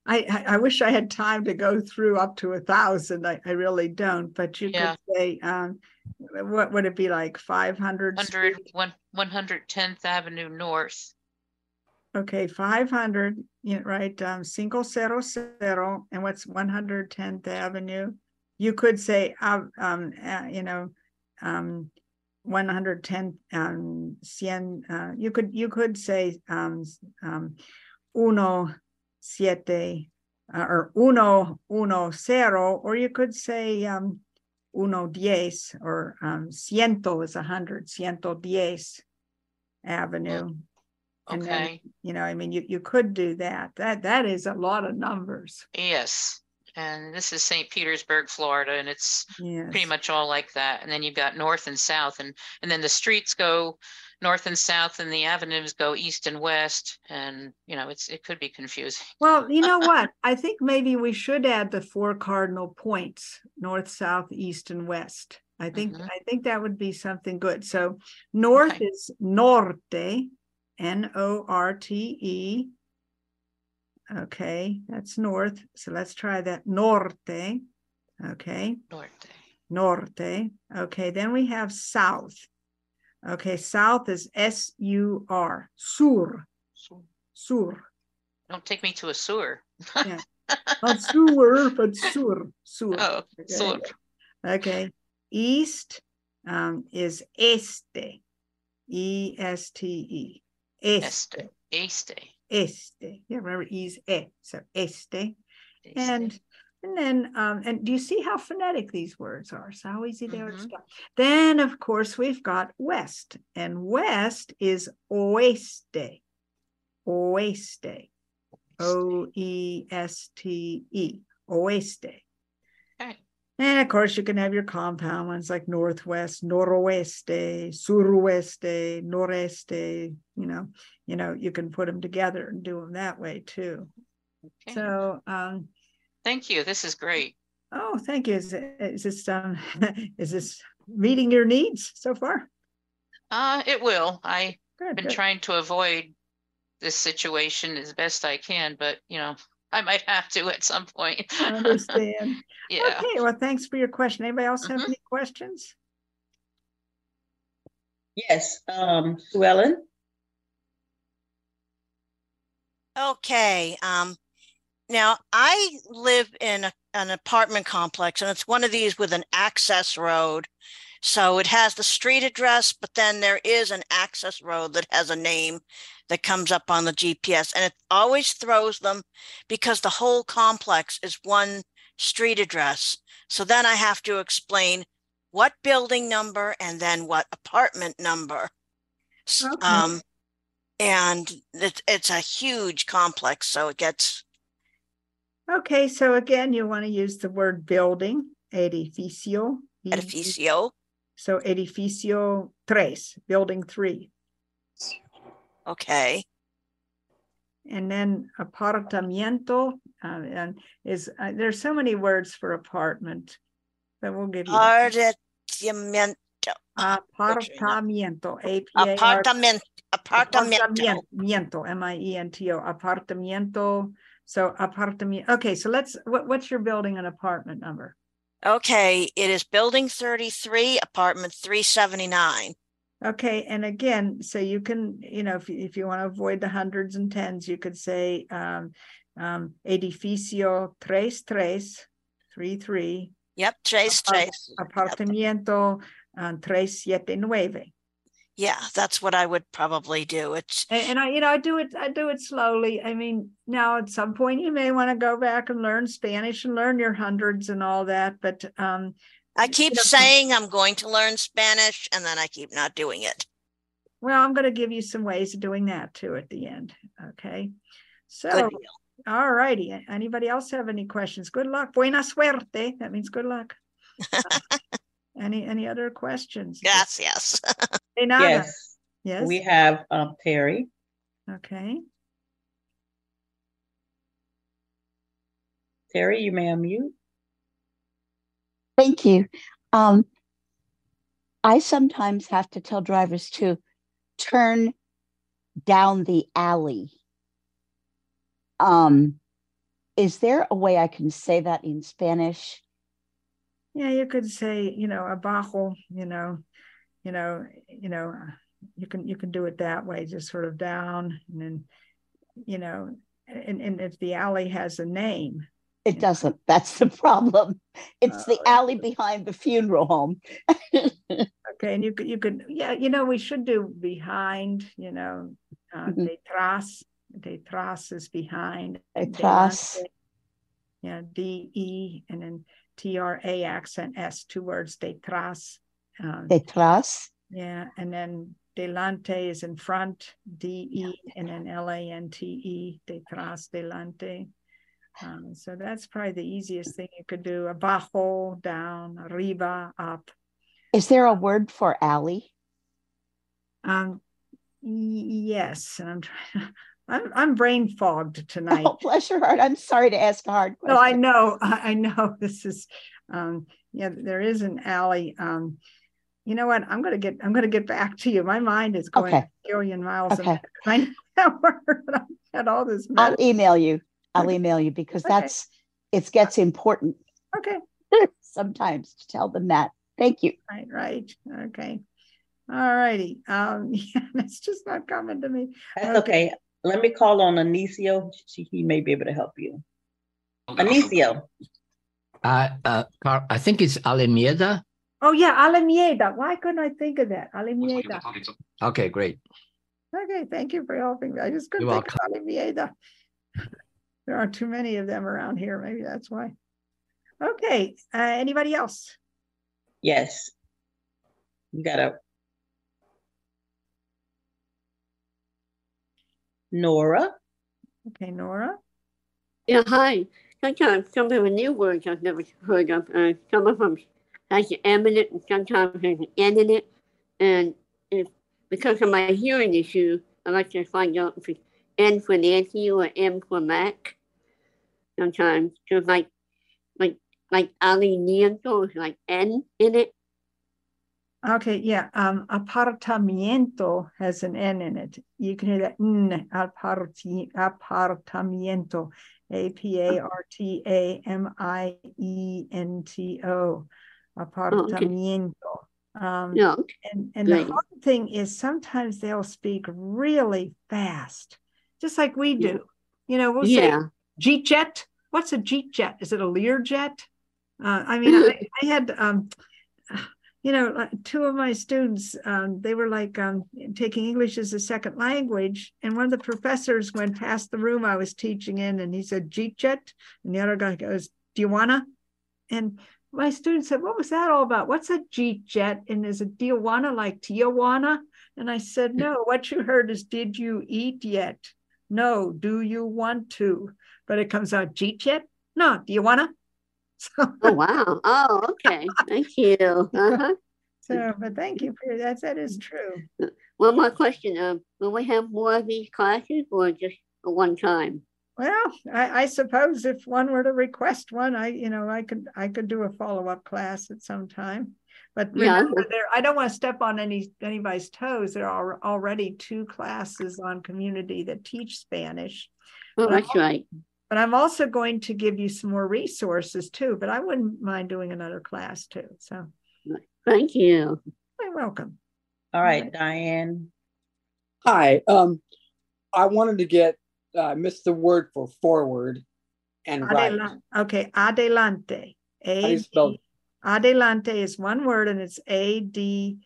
I, I, I wish I had time to go through up to a thousand. I, I really don't, but you Yeah. could say, um, what would it be like, five hundred? Hundred, one, one hundred tenth Avenue North. Okay, five hundred, yeah, right, um, cinco cero cero, and what's one hundred tenth Avenue? You could say, um, um, uh, you know, um, one hundred ten, um, cien, uh, you could, you could say, um, um, uno siete, uh, or uno, uno cero, or you could say, um, uno diez, or, um, ciento is a hundred, ciento diez Avenue. And then, Okay, you know, I mean, you, you could do that. That, that is a lot of numbers. yes. And this is St. Petersburg, Florida, and it's Yes. pretty much all like that. And then you've got north and south and, and then the streets go north and south and the avenues go east and west. And, you know, it's, it could be confusing. Well, you know what? I think maybe we should add the four cardinal points, north, south, east, and west. I think, Mhm. I think that would be something good. So north Okay. is norte, N O R T E. Okay, that's north. So let's try that norte. Okay. Norte. norte. Okay, then we have south. Okay, south is S U R, sur, sur. Don't take me to a sewer. Not sewer, but sur, sur. Oh, Okay. sewer. Okay, east um, is este, E S T E, este, Este, este. Este. Yeah, remember E is e, so este. este. And and then um and do you see how phonetic these words are? So how easy they are to Mhm. spell. Then of course we've got west and west is oeste. Oeste. O E S T E. Oeste. Okay. And of course you can have your compound ones like northwest, noroeste, suroeste, noreste, you know, you know, you can put them together and do them that way too. Okay. So um Thank you. This is great. Oh, thank you. Is, is this, um, is this meeting your needs so far? Uh, it will. I've been good. trying to avoid this situation as best I can, but you know, I might have to at some point. I understand. Yeah. Okay, well, thanks for your question. Anybody else have Mhm. any questions? yes, um, Sue Ellen, Okay, um, now I live in a, an apartment complex and it's one of these with an access road. So it has the street address, but then there is an access road that has a name that comes up on the GPS and it always throws them because the whole complex is one street address. So then I have to explain what building number and then what apartment number. Okay. Um, and it's, it's a huge complex, so it gets, Okay, so again, you want to use the word building, edificio. Edificio. So edificio tres, building three. Okay, And then apartamiento, um, and is uh, there's so many words for apartment that we'll give you. Apartamento. Apartamiento. A-P-A-R- Apartament. Apartamento. Apartamiento, M-I-E-N-T-O, apartamiento. So apartamiento. Okay, so let's, what, what's your building and apartment number? Okay, it is building thirty-three, apartment three seventy-nine. Okay, and again, so you can, you know, if you, if you want to avoid the hundreds and tens, you could say um, um, edificio tres tres, three three, Yep, tres Apart- Trace. apartamiento um, tres siete nueve. Yeah, that's what I would probably do. It's, And, I, you know, I do it, I do it slowly. I mean, now at some point you may want to go back and learn Spanish and learn your hundreds and all that, but um, I you keep know, saying I'm going to learn Spanish and then I keep not doing it. well, I'm going to give you some ways of doing that too at the end. Okay. So, all righty. Anybody else have any questions? Good luck. Buena suerte. That means good luck. Any, any other questions? Yes, yes. De nada. Yes, Yes. we have um, Terry. Okay. Terry, you may unmute. Thank you. Um, I sometimes have to tell drivers to turn down the alley. Um, is there a way I can say that in Spanish? Yeah, you could say, you know, abajo, you know, you know, you know, you can you can do it that way, just sort of down and then, you know, and, and if the alley has a name, It doesn't. That's the problem. It's the Oh. alley behind the funeral home. okay, and you could you could yeah, you know, we should do behind, you know, uh, Mhm. detrás, detrás is behind. Detrás. Yeah, D E and then T R A accent S, two words, detrás. Um, Detrás. Yeah, and then delante is in front, D E, and then L A N T E, detrás, delante. Um, so that's probably the easiest thing you could do. Abajo, down, arriba, up. Is there a word for alley? Um, yes, and I'm trying. I'm I'm brain fogged tonight. Oh, bless your heart. I'm sorry to ask a hard No, question. I know, I I know this is, um, yeah, there is an alley. Um, you know what? I'm gonna get, I'm gonna get back to you. My mind is going Okay. a billion miles an Okay. hour. I know that word, but I've had all this. I'll email you. I'll Okay. email you because Okay. that's it gets important Okay, sometimes to tell them that. Thank you. right, right, okay. All righty, um, yeah, it's just not coming to me. That's okay. Let me call on Anicio. She, he may be able to help you. Anicio, Uh, uh, Car- I think it's Alameda. Oh, yeah, Alameda. Why couldn't I think of that? Alameda. Okay, great. Okay, thank you for helping me. I just couldn't You're think of Alameda. There aren't too many of them around here. Maybe that's why. Okay, uh, anybody else? yes. You gotta. Nora, Okay, Nora. Yeah, hi. Sometimes some of the new words I've never heard of, uh, some of them has an M in it and sometimes there's an N in it. And if, because of my hearing issue, I like to find out if it's N for Nancy or M for Mac. Sometimes, just like, like, like alineando is like N in it. Okay, yeah, um, apartamiento has an N in it. You can hear that N, aparti, apartamiento, A P A R T A M I E N T O, apartamiento. Um, Yeah, And and the hard thing is sometimes they'll speak really fast, just like we Yeah. do. You know, we'll say yeah. Jeet jet. What's a Jeet jet? Is it a Lear jet? Uh, I mean, I, I had um, you know, like, two of my students, um, they were like um, taking English as a second language, and one of the professors went past the room I was teaching in, and he said Jeet and the other guy goes, "Do you wanna?" And my student said, What was that all about? What's a Jeet jet? And is it Tijuana like Tijuana? And I said, No, what you heard is, Did you eat yet? No, do you want to? But it comes out Jeet? No, do you wanna? So, Oh, wow. Oh, okay. Thank you. Uh-huh. so but thank you for that. That is true. One more question. Um, will we have more of these classes or just one time? Well, I, I suppose if one were to request one, I, you know, I could, I could do a follow-up class at some time. But Yeah. remember, there, I don't want to step on any, anybody's toes. There are already two classes on community that teach Spanish. Oh, But that's right. But I'm also going to give you some more resources too, but I wouldn't mind doing another class too. So Thank you. you're welcome. All right, Diane. Hi, um, I wanted to get, uh, I missed the word for forward and right. Okay, adelante. How do A you spell Adelante is one word and it's A D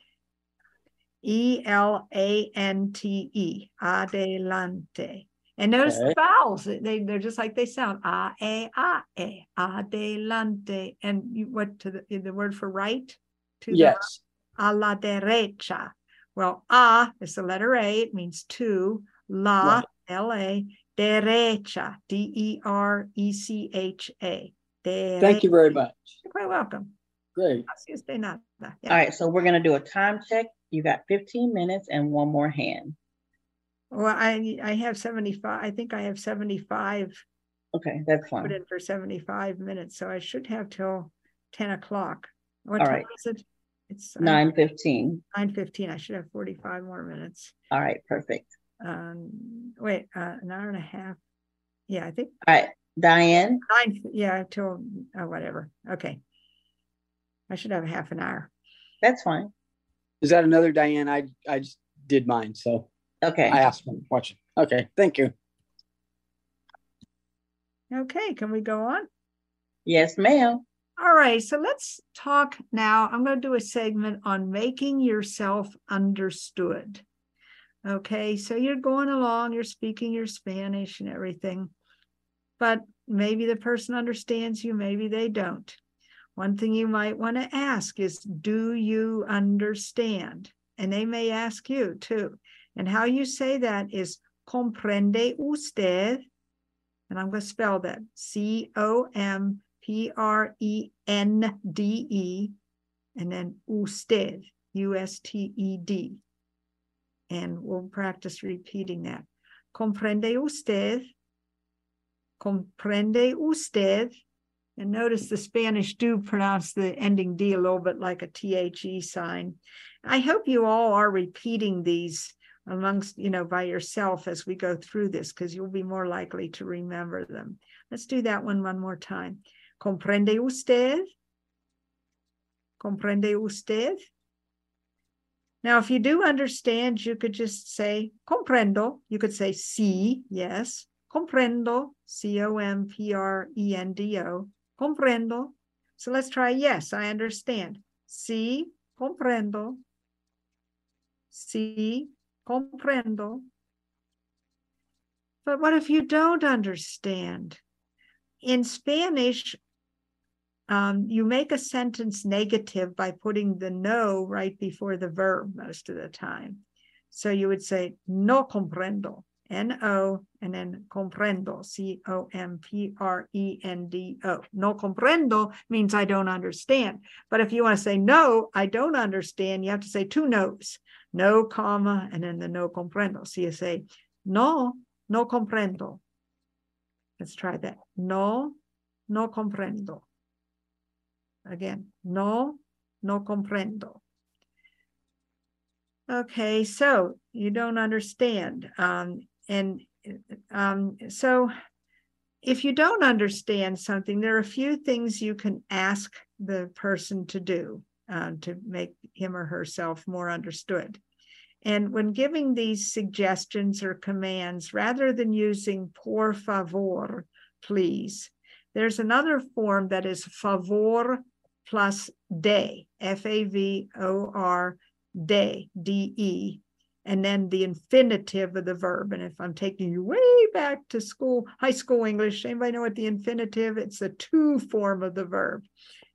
E L A N T E. Adelante. And notice the vowels. They they're just like they sound. a, a, a, a, Adelante. And you what to the the word for right? To the Yes, a la derecha. Well, a is the letter A, it means to. La, Right. L A, derecha, D E R E C H A. thank you very much. You're quite welcome. Great. Así es de nada. Yeah. right, so we're gonna do a time check. You got fifteen minutes and one more hand. Well, I, I have seventy-five, I think I have seventy-five, Okay, that's fine. put fine. in for seventy-five minutes, so I should have till ten o'clock. What All time right. is it? It's Nine fifteen. Nine fifteen, I should have forty-five more minutes. All right, perfect. Um, wait, uh, an hour and a half. Yeah, I think All right, Diane. nine, yeah, till, uh, whatever, okay. I should have a half an hour. That's fine. Is that another Diane? I, I just did mine, so Okay. I asked one question. Okay, thank you. Okay, can we go on? Yes, ma'am. All right, so let's talk now. I'm going to do a segment on making yourself understood. Okay, so you're going along, you're speaking your Spanish and everything, but maybe the person understands you, maybe they don't. One thing you might want to ask is, Do you understand? And they may ask you too. And how you say that is, Comprende usted? And I'm going to spell that C O M P R E N D E, and then usted, U S T E D. And we'll practice repeating that. Comprende usted? Comprende usted? And notice the Spanish do pronounce the ending D a little bit like a sign. I hope you all are repeating these amongst, you know, by yourself as we go through this, because you'll be more likely to remember them. Let's do that one one more time. ¿Comprende usted? ¿Comprende usted? Now, if you do understand, you could just say comprendo. You could say sí, yes. Comprendo, C O M P R E N D O. Comprendo. So let's try yes, I understand. Sí, comprendo. Sí, comprendo. But what if you don't understand? In Spanish, um, you make a sentence negative by putting the no right before the verb most of the time. So you would say, no comprendo, N O, and then comprendo, C O M P R E N D O. No comprendo means I don't understand. But if you want to say, no, I don't understand, you have to say two no's, no, comma, and then the no comprendo. Say, no, no comprendo. Let's try that. No, no comprendo. Again, no, no comprendo. Okay, so you don't understand. Um, and um, so if you don't understand something, there are a few things you can ask the person to do uh, to make him or herself more understood. And when giving these suggestions or commands, rather than using por favor, please, there's another form that is favor plus de, F A V O R, de, D E, and then the infinitive of the verb. And if I'm taking you way back to school, high school English, anybody know what the infinitive? It's the to form of the verb.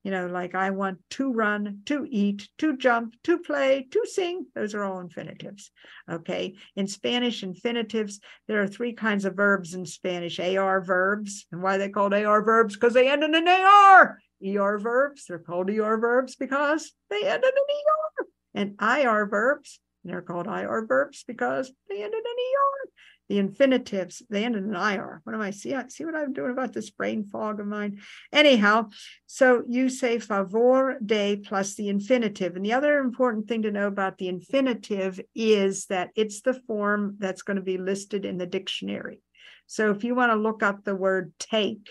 You know, like I want to run, to eat, to jump, to play, to sing. Those are all infinitives. Okay. In Spanish, infinitives, there are three kinds of verbs in Spanish AR verbs. And why they called AR verbs? Because they end in an AR. ER verbs, they're called ER verbs because they end in an ER. And IR verbs, they're called IR verbs because they end in an ER. The infinitives, they end in an IR. What am I see? See what I'm doing about this brain fog of mine? Anyhow, so you say favor de plus the infinitive. And the other important thing to know about the infinitive is that it's the form that's going to be listed in the dictionary. So if you want to look up the word take,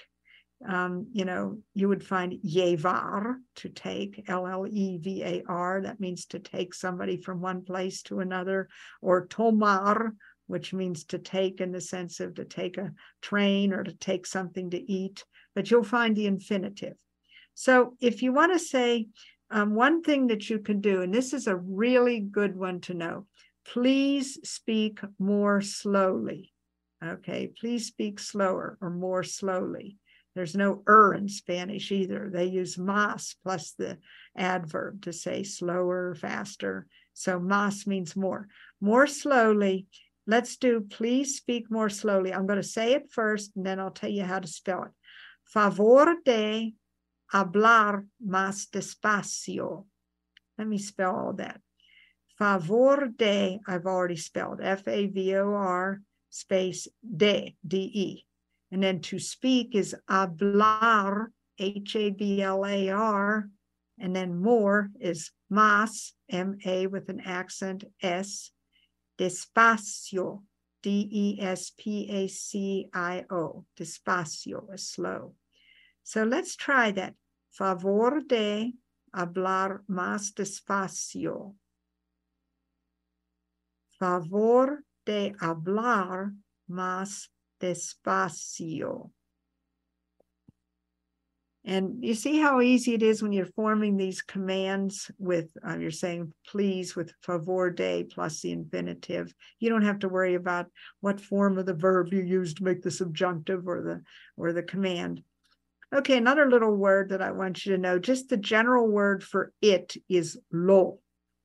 um, you know, you would find llevar to take, L L E V A R. That means to take somebody from one place to another, or tomar, which means to take in the sense of to take a train or to take something to eat, but you'll find the infinitive. So if you want to say um, one thing that you can do, and this is a really good one to know, please speak more slowly. Okay, please speak slower or more slowly. There's no er in Spanish either. They use mas plus the adverb to say slower, faster. So mas means more. More slowly Let's do please speak more slowly. I'm going to say it first and then I'll tell you how to spell it. Favor de hablar más despacio. Let me spell all that. Favor de, I've already spelled F A V O R space de, D E. And then to speak is hablar, H A B L A R. And then more is mas, M A with an accent, S despacio, D E S P A C I O, despacio is slow. So let's try that. Favor de hablar más despacio. Favor de hablar más despacio. And you see how easy it is when you're forming these commands with, uh, you're saying please with favor de plus the infinitive. You don't have to worry about what form of the verb you use to make the subjunctive or the or the command. Okay, another little word that I want you to know, just the general word for it is lo.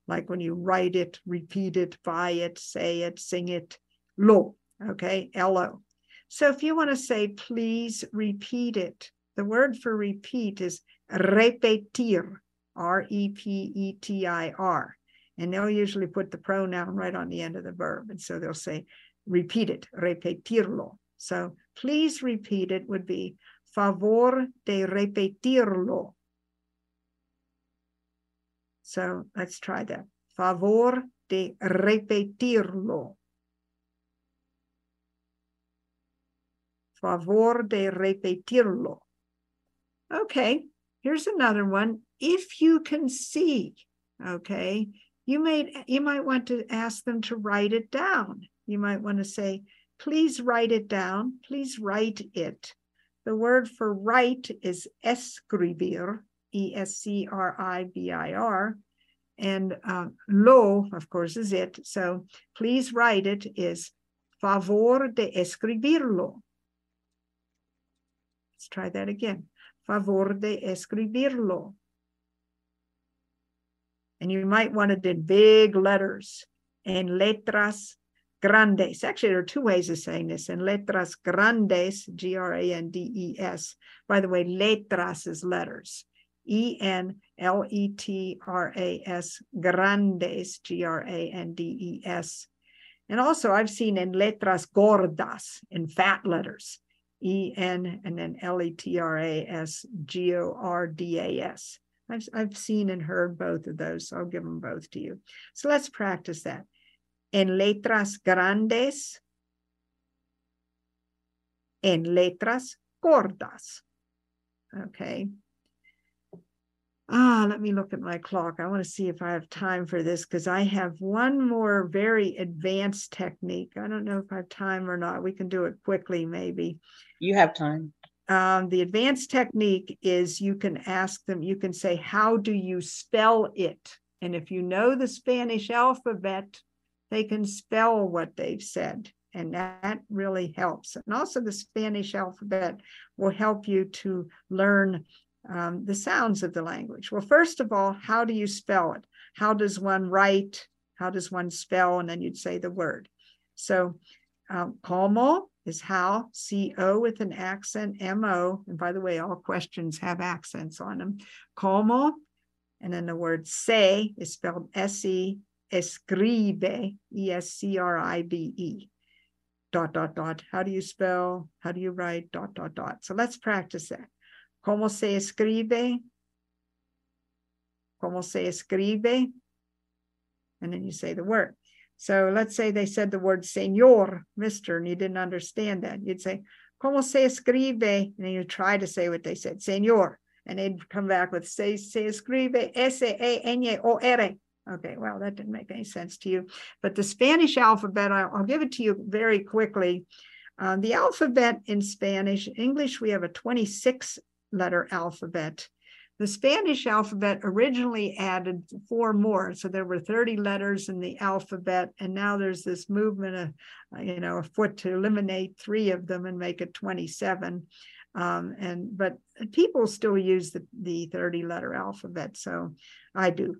Like when you write it, repeat it, buy it, say it, sing it, lo. Okay, L-O. So if you want to say, please repeat it, the word for repeat is repetir, R E P E T I R. And they'll usually put the pronoun right on the end of the verb. And so they'll say, repeat it, repetirlo. So please repeat it would be favor de repetirlo. So let's try that. Favor de repetirlo. Favor de repetirlo. Okay, here's another one. If you can see, okay, you may you might want to ask them to write it down. You might want to say, please write it down. Please write it. The word for write is escribir, E S C R I B I R. And uh, lo, of course, is it. So please write it is favor de escribirlo. Let's try that again favor de escribirlo. And you might want it in big letters, en letras grandes. Actually, there are two ways of saying this. En letras grandes, G R A N D E S. By the way, letras is letters. E N L E T R A S, grandes, G R A N D E S. And also, I've seen in letras gordas, in fat letters. E N and then L E T R A S G O R D A S. I've, I've seen and heard both of those, so I'll give them both to you. So let's practice that. En letras grandes, en letras gordas. Okay. Ah, let me look at my clock. I want to see if I have time for this because I have one more very advanced technique. I don't know if I have time or not. We can do it quickly, maybe. You have time. Um, the advanced technique is you can ask them, you can say, How do you spell it? And if you know the Spanish alphabet, they can spell what they've said. And that really helps. And also, the Spanish alphabet will help you to learn um, the sounds of the language. Well, first of all, how do you spell it? How does one write? How does one spell? And then you'd say the word. So, um, como is how, C O with an accent, M O. And by the way, all questions have accents on them. Como, and then the word se is spelled S E, escribe, E S C R I B E dot dot dot how do you spell how do you write dot dot dot so let's practice that ¿Cómo se escribe? ¿Cómo se escribe? And then you say the word. So let's say they said the word señor, mister, and you didn't understand that. You'd say, ¿Cómo se escribe? And you try to say what they said, señor. And they'd come back with, se, se escribe S-A-N-O-R. Okay, well, that didn't make any sense to you. But the Spanish alphabet, I'll, I'll give it to you very quickly. Uh, the alphabet in Spanish, English, we have a 26 letter alphabet. The Spanish alphabet originally added four more, so there were 30 letters in the alphabet, and now there's this movement, of, uh, you know, a foot to eliminate three of them and make it 27. Um, and but people still use the, the 30 letter alphabet, so I do.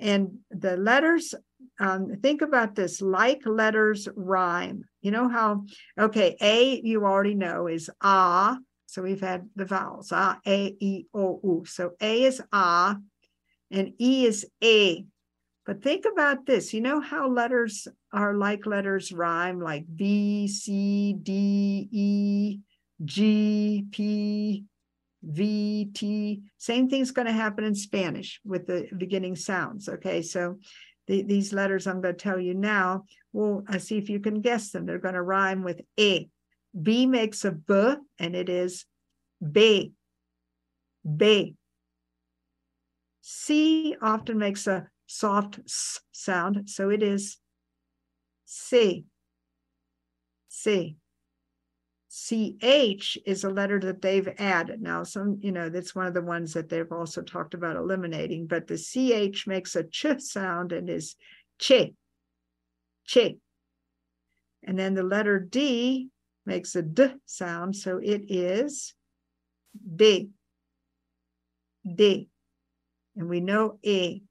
And the letters, um, think about this like letters rhyme. You know how, okay, A, you already know is ah, so we've had the vowels, ah, a, e, o, u. So a is ah, and e is a. But think about this. You know how letters are like letters rhyme, like B, C, D, E, G, P, V, T. Same thing's going to happen in Spanish with the beginning sounds. Okay, so the, these letters I'm going to tell you now, we'll uh, see if you can guess them. They're going to rhyme with A. B makes a B and it is b, b. C. C often makes a soft S sound, so it is C, C. CH is a letter that they've added. Now, some, you know, that's one of the ones that they've also talked about eliminating, but the CH makes a ch sound and is che, che. And then the letter D makes a d sound, so it is d, d, and we know e.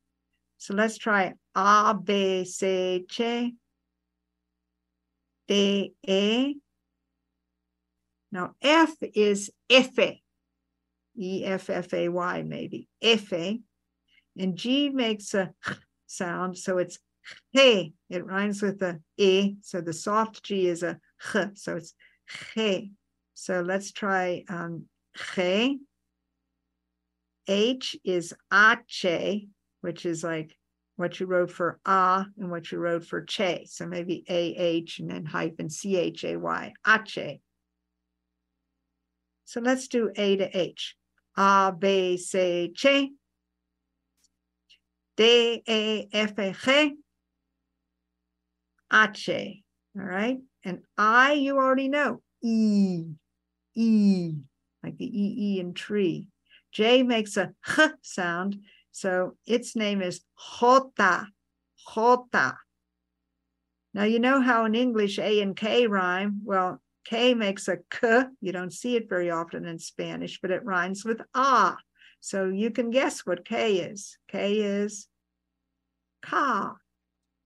So let's try a b c c d e. Now f is efe, e f f a y maybe f a, and g makes a sound, so it's hey. It rhymes with a e, so the soft g is a ch, so it's G. So let's try um, H is ache, which is like what you wrote for A and what you wrote for che. So maybe ah and then hyphen c h a y, ache. So let's do a to h. A b c che. D a f a. Ache. All right. And I, you already know. E, E, like the E, E in tree. J makes a H sound. So its name is Jota, Jota. Now, you know how in English A and K rhyme? Well, K makes a K. You don't see it very often in Spanish, but it rhymes with ah. So you can guess what K is. K is ka,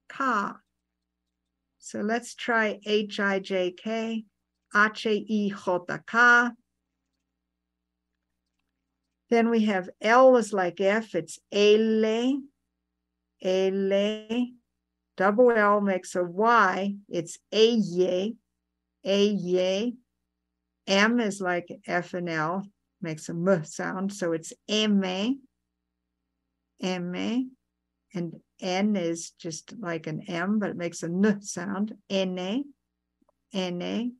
ka. So let's try H-I-J-K, H-E-J-K. Then we have L is like F, it's L, L, Double L makes a Y, It's A Y, A Y. M is like F and L, makes a m sound, so it's M A, M A. And N is just like an M, but it makes a N sound, N, N.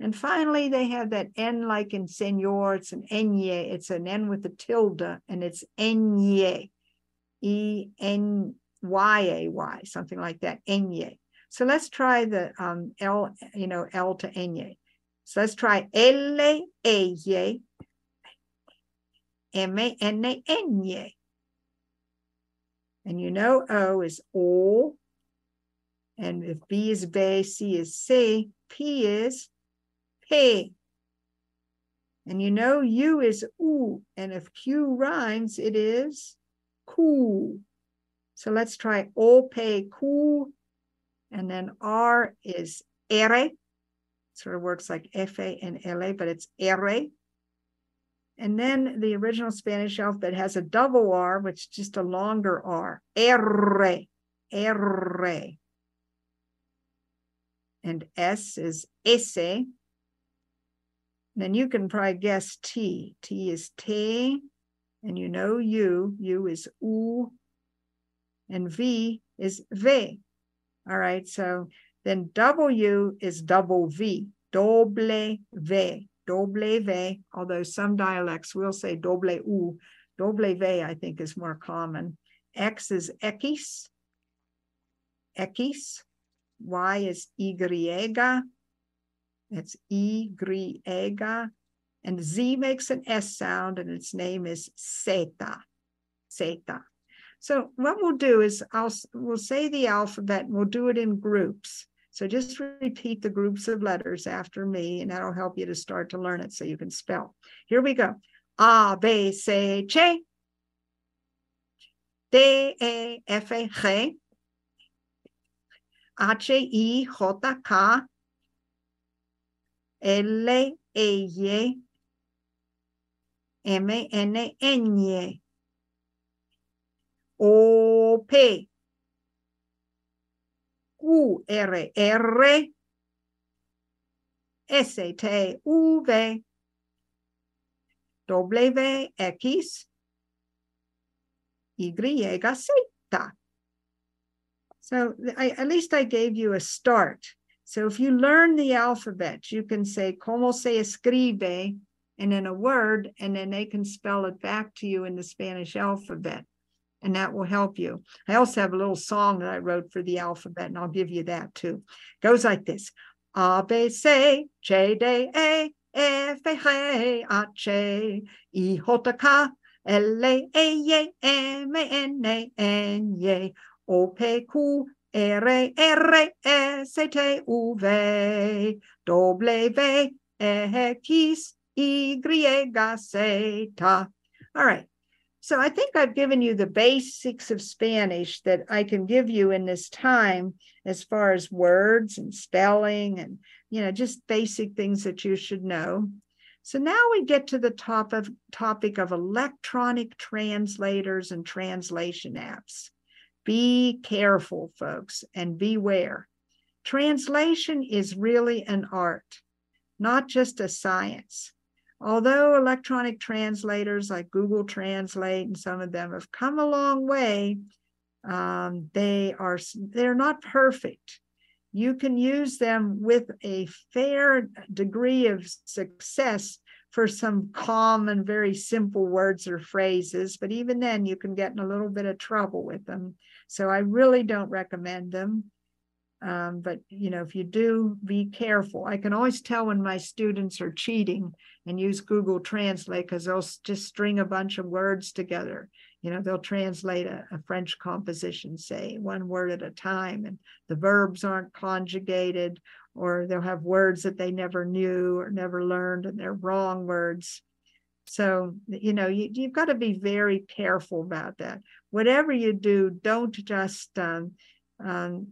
And finally, they have that N like in senor, it's an Enye, it's an N with a tilde, and it's Enye, E N Y A Y, something like that, Enye. So let's try the um, L, you know, L to Enye. So let's try L A Y M A N A N Y. And you know O is O. And if B is B, C is C, P is P. And you know U is U. And if Q rhymes, it is cool. So let's try O, P, cool. And then R is R. Sort of works like F, A, and L, A, but it's R and then the original Spanish alphabet has a double R, which is just a longer R. R. R. And S is ese. Then you can probably guess T. T is te, and you know U. U is u, and V is V. All right, so then W is double V, doble V doble although some dialects will say doble U. Doble I think, is more common. X is X, X. Y is Y. It's Y. And Z makes an S sound, and its name is Zeta. Zeta. So what we'll do is I'll we'll say the alphabet and we'll do it in groups. So just repeat the groups of letters after me, and that'll help you to start to learn it so you can spell. Here we go. A, B, C, Che. D, E, F, E, G. H, I, J, K. L, E, Y. M, N, N. O, P. Q, R, R. S, T, U, V. W, X. Y, Z. So I, at least I gave you a start. So if you learn the alphabet, you can say, como se escribe, and in a word, and then they can spell it back to you in the Spanish alphabet and that will help you. I also have a little song that I wrote for the alphabet, and I'll give you that too. It goes like this: A B C J D A F A H I J K L A Y M A N A N Y O P Q R R S T U V W X Y Z. All right. So I think I've given you the basics of Spanish that I can give you in this time as far as words and spelling and you know just basic things that you should know. So now we get to the top of topic of electronic translators and translation apps. Be careful, folks, and beware. Translation is really an art, not just a science although electronic translators like Google Translate and some of them have come a long way, um, they are they're not perfect. You can use them with a fair degree of success for some common, very simple words or phrases, but even then you can get in a little bit of trouble with them. So I really don't recommend them. Um, but you know, if you do, be careful. I can always tell when my students are cheating and use Google Translate because they'll just string a bunch of words together. You know, they'll translate a, a, French composition, say one word at a time, and the verbs aren't conjugated, or they'll have words that they never knew or never learned, and they're wrong words. So, you know, you, you've got to be very careful about that. Whatever you do, don't just um, um,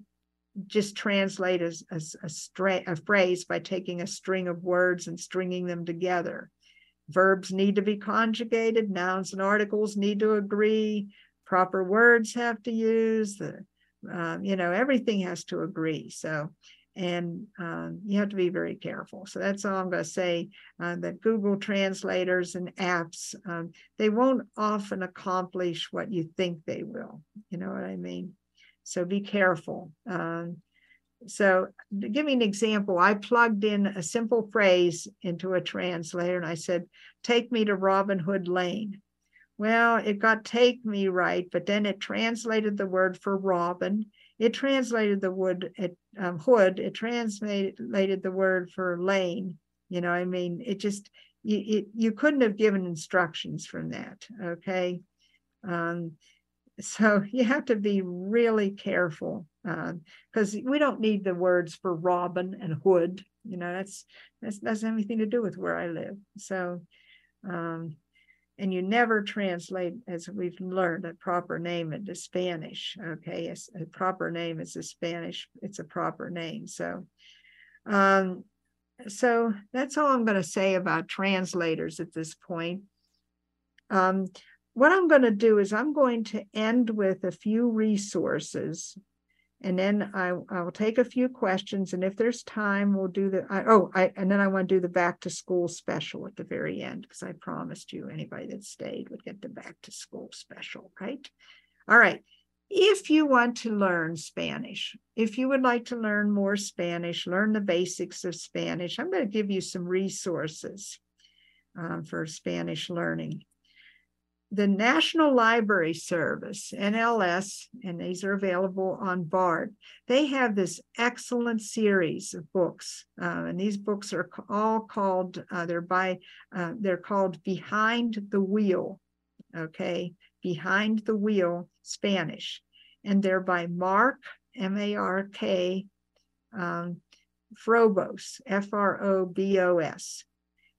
just translate as, as a, stra- a phrase by taking a string of words and stringing them together. Verbs need to be conjugated, nouns and articles need to agree, proper words have to use, the, um, you know, everything has to agree. So, and um, you have to be very careful. So that's all I'm going to say. Uh, that Google translators and apps, um, they won't often accomplish what you think they will. You know what I mean? So be careful. Um, so to give me an example, I plugged in a simple phrase into a translator and I said, take me to Robin Hood Lane. Well, it got take me right, but then it translated the word for Robin. It translated the wood at um, hood. It translated the word for lane. You know, I mean, it just you it, you couldn't have given instructions from that. Okay, um, so you have to be really careful because uh, we don't need the words for robin and hood you know that's that doesn't have anything to do with where i live. So um, and you never translate as we've learned a proper name into spanish okay? A, a proper name is a spanish it's a proper name so um, so that's all i'm going to say about translators at this point. Um, what I'm going to do is I'm going to end with a few resources And then I, I will take a few questions and if there's time, we'll do the, I, oh, I, and then I want to do the back to school special at the very end because I promised you anybody that stayed would get the back to school special, right? All right. If you want to learn Spanish, if you would like to learn more Spanish, learn the basics of Spanish, I'm going to give you some resources um, for Spanish learning the National Library Service, NLS, and these are available on BARD, they have this excellent series of books. Uh, and these books are all called, uh, they're by, uh, they're called Behind the Wheel, okay? Behind the Wheel Spanish. And they're by Mark, M-A-R-K, um, Frobos, F-R-O-B-O-S.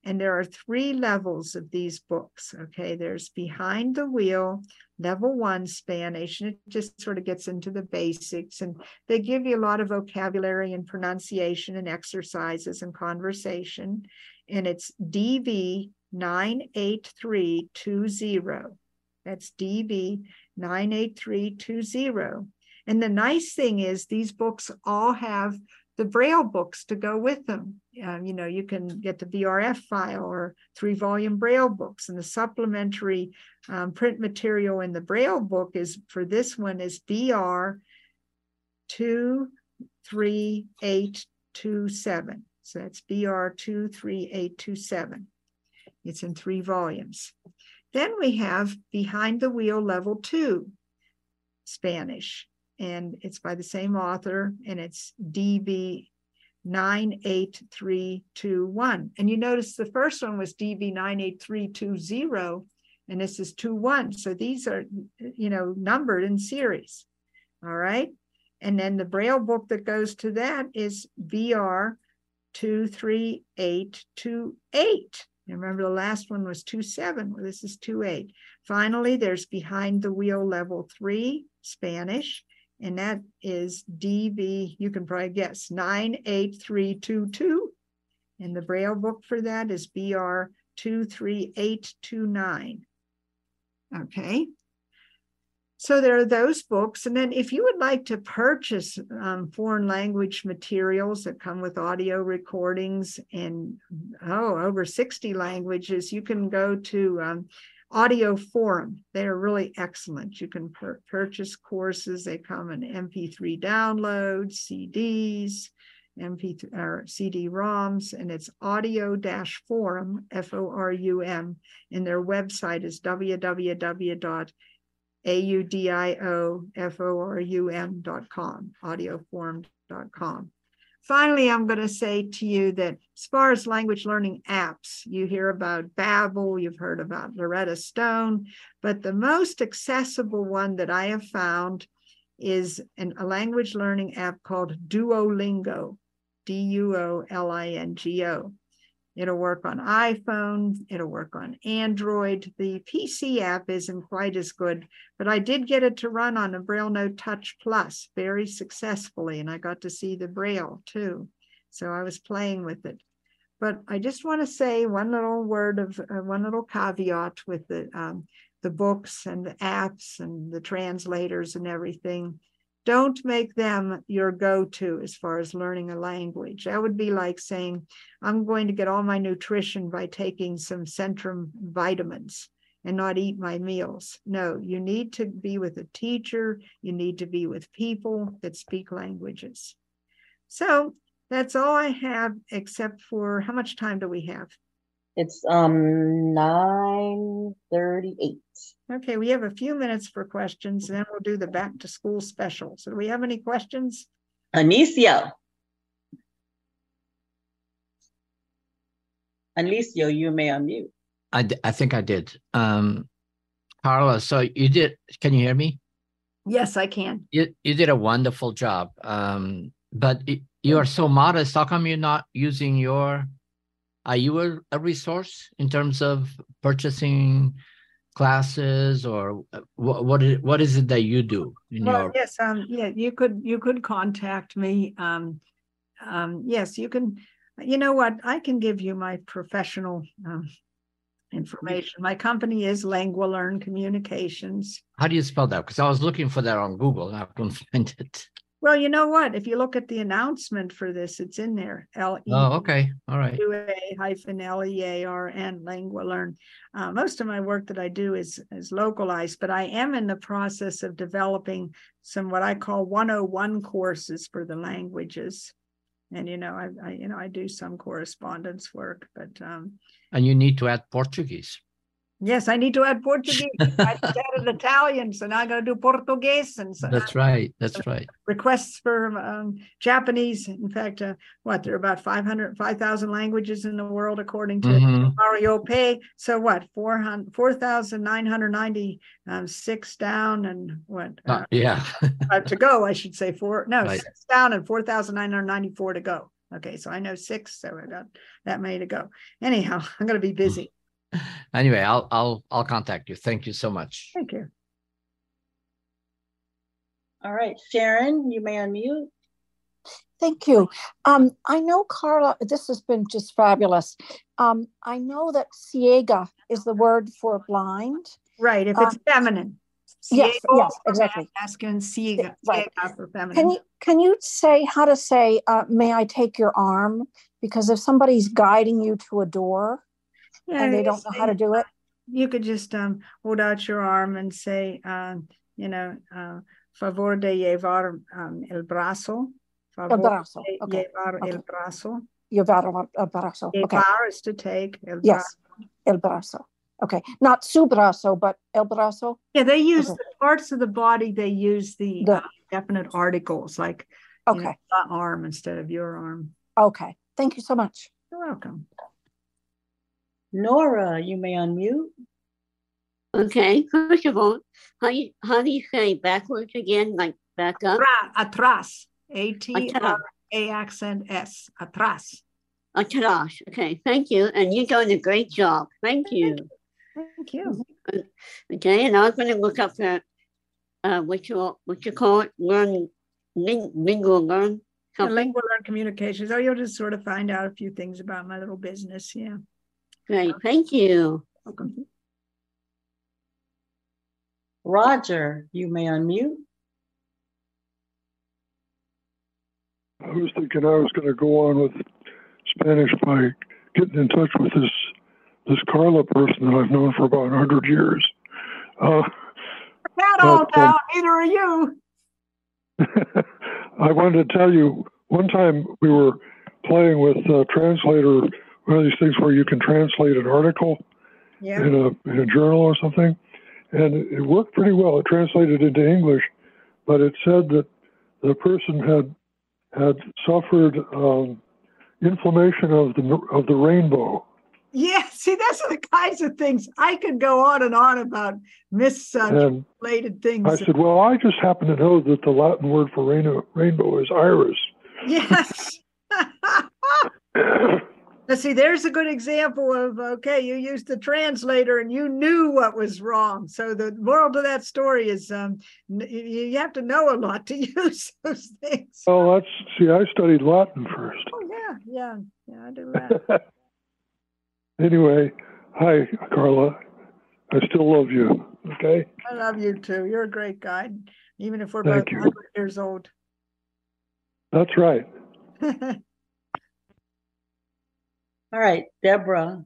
And there are three levels of these books. Okay, there's Behind the Wheel, level one Spanish, and it just sort of gets into the basics. And they give you a lot of vocabulary and pronunciation and exercises and conversation. And it's DV 98320. That's DV 98320. And the nice thing is, these books all have the Braille books to go with them. Um, you know, you can get the BRF file or three volume Braille books, and the supplementary um, print material in the Braille book is for this one is BR 23827. So that's BR 23827. It's in three volumes. Then we have Behind the Wheel Level 2 Spanish and it's by the same author, and it's DV 98321. And you notice the first one was DV 98320, and this is 21. So these are, you know, numbered in series. All right. And then the Braille book that goes to that is BR 23828. Remember the last one was 27. Well, this is 28. Finally, there's Behind the Wheel Level 3 Spanish and that is DV, you can probably guess, 98322. And the Braille book for that is BR 23829. Okay. So there are those books. And then if you would like to purchase um, foreign language materials that come with audio recordings in, oh, over 60 languages, you can go to um, Audio Forum. They are really excellent. You can purchase courses. They come in MP3 downloads, CDs, MP3 or CD-ROMs, and it's audio-forum, F-O-R-U-M, and their website is www.audioforum.com, audioforum.com. Finally, I'm going to say to you that as far as language learning apps, you hear about Babbel, you've heard about Rosetta Stone, but the most accessible one that I have found is an, a language learning app called Duolingo, D-U-O-L-I-N-G-O. It'll work on iPhone, it'll work on Android. The PC app isn't quite as good, but I did get it to run on a Braille Note Touch Plus very successfully, and I got to see the Braille too. So I was playing with it. But I just want to say one little word of uh, one little caveat with the um, the books and the apps and the translators and everything don't make them your go-to as far as learning a language. That would be like saying, I'm going to get all my nutrition by taking some Centrum vitamins and not eat my meals. No, you need to be with a teacher. You need to be with people that speak languages. So that's all I have, except for how much time do we have? It's um nine thirty-eight. Okay, we have a few minutes for questions, and then we'll do the back to school special. So do we have any questions? Anicio. Anicio, you may unmute. I, I think I did. Um, Carla, so you did, can you hear me? Yes, I can. You, you did a wonderful job. Um, but you are so modest. How come you're not using your are you a, a resource in terms of purchasing classes or uh, what what is, what is it that you do in well, your yes um yeah you could you could contact me um um yes you can you know what i can give you my professional um, information. My company is Lengua-Learn communications. How do you spell that? Because i was looking for that on google. And i couldn't find it Well, you know what? If you look at the announcement for this, it's in there. L E Oh, okay, all right. U A hyphen L E A R N Lengua-Learn. Uh, most of my work that I do is is localized, but I am in the process of developing some what I call 101 courses for the languages. And you know, I, I you know I do some correspondence work, but um, And you need to add Portuguese. Yes, I need to add Portuguese. I just added Italian, so now I got to do Portuguese and so That's right, that's right. requests for um, Japanese. In fact, uh, what there are about 500, 5,000 languages in the world, according to Mhm. Mario Pei. So what, 400, 4,996 down and what? Uh, uh, Yeah, to go, I should say four, no, Right. six down and 4,994 to go. Okay, so I know six, so I got that many to go. Anyhow, I'm going to be busy. anyway, I'll, I'll, I'll contact you. Thank you so much. Thank you. All right, Sharon, you may unmute. Thank you. Um, I know Carla, this has been just fabulous. Um, I know that ciega is the word for blind. Right, if it's Um, feminine. Yes, Ciego yes, for exactly. Masculine, ciega, Right. ciega for feminine. Can you can you say how to say uh, may I take your arm? Because if somebody's guiding you to a door Yeah, and they don't know how to do it, You could just um hold out your arm and say, um, you know, uh, favor de llevar um, el brazo. Favor brazo, de okay, llevar el okay. brazo. llevar el brazo. Okay. Is to take. El Yes, brazo. el brazo. Okay, not su brazo, but el brazo. Yeah, they use Okay. the parts of the body. They use the, The- uh, definite articles like you know, Okay, arm instead of your arm. okay. Thank you so much. You're welcome. Nora, you may unmute. Okay, first of all, how you how do you say backwards again? Like back up? Atrás. A T R A accent S. Atrás. Atrás. Okay, thank you. And you're doing a great job. Thank you. Thank you. Okay, and I was gonna look up that uh what you what you call it, learn ling- lingual learn something. lingual learn communications. Oh, you'll just sort of find out a few things about my little business. Yeah. Great, thank you. Welcome. Roger, you may unmute. I was thinking I was going to go on with Spanish by getting in touch with this this Carla person that I've known for about 100 years. Uh, That all But, um. Neither are you. I wanted to tell you one time we were playing with uh, Translator, one of these things where you can translate an article Yeah. in a in a journal or something, and it worked pretty well. It translated into English, but it said that the person had had suffered um, inflammation of the of the rainbow. Yeah. See, those are the kinds of things I could go on and on about And mistranslated things. I said, "Well, I just happen to know that the Latin word for rainbow, rainbow is iris." Yes. See, there's a good example of okay, you used the translator and you knew what was wrong. So the moral to that story is um, you, have to know a lot to use those things. Well, that's see, I studied Latin first. Oh yeah, yeah, yeah, I do that. anyway, hi, Carla. I still love you. Okay. I love you too. You're a great guy, even if we're Thank both you. 100 years old. That's right. All right, Deborah.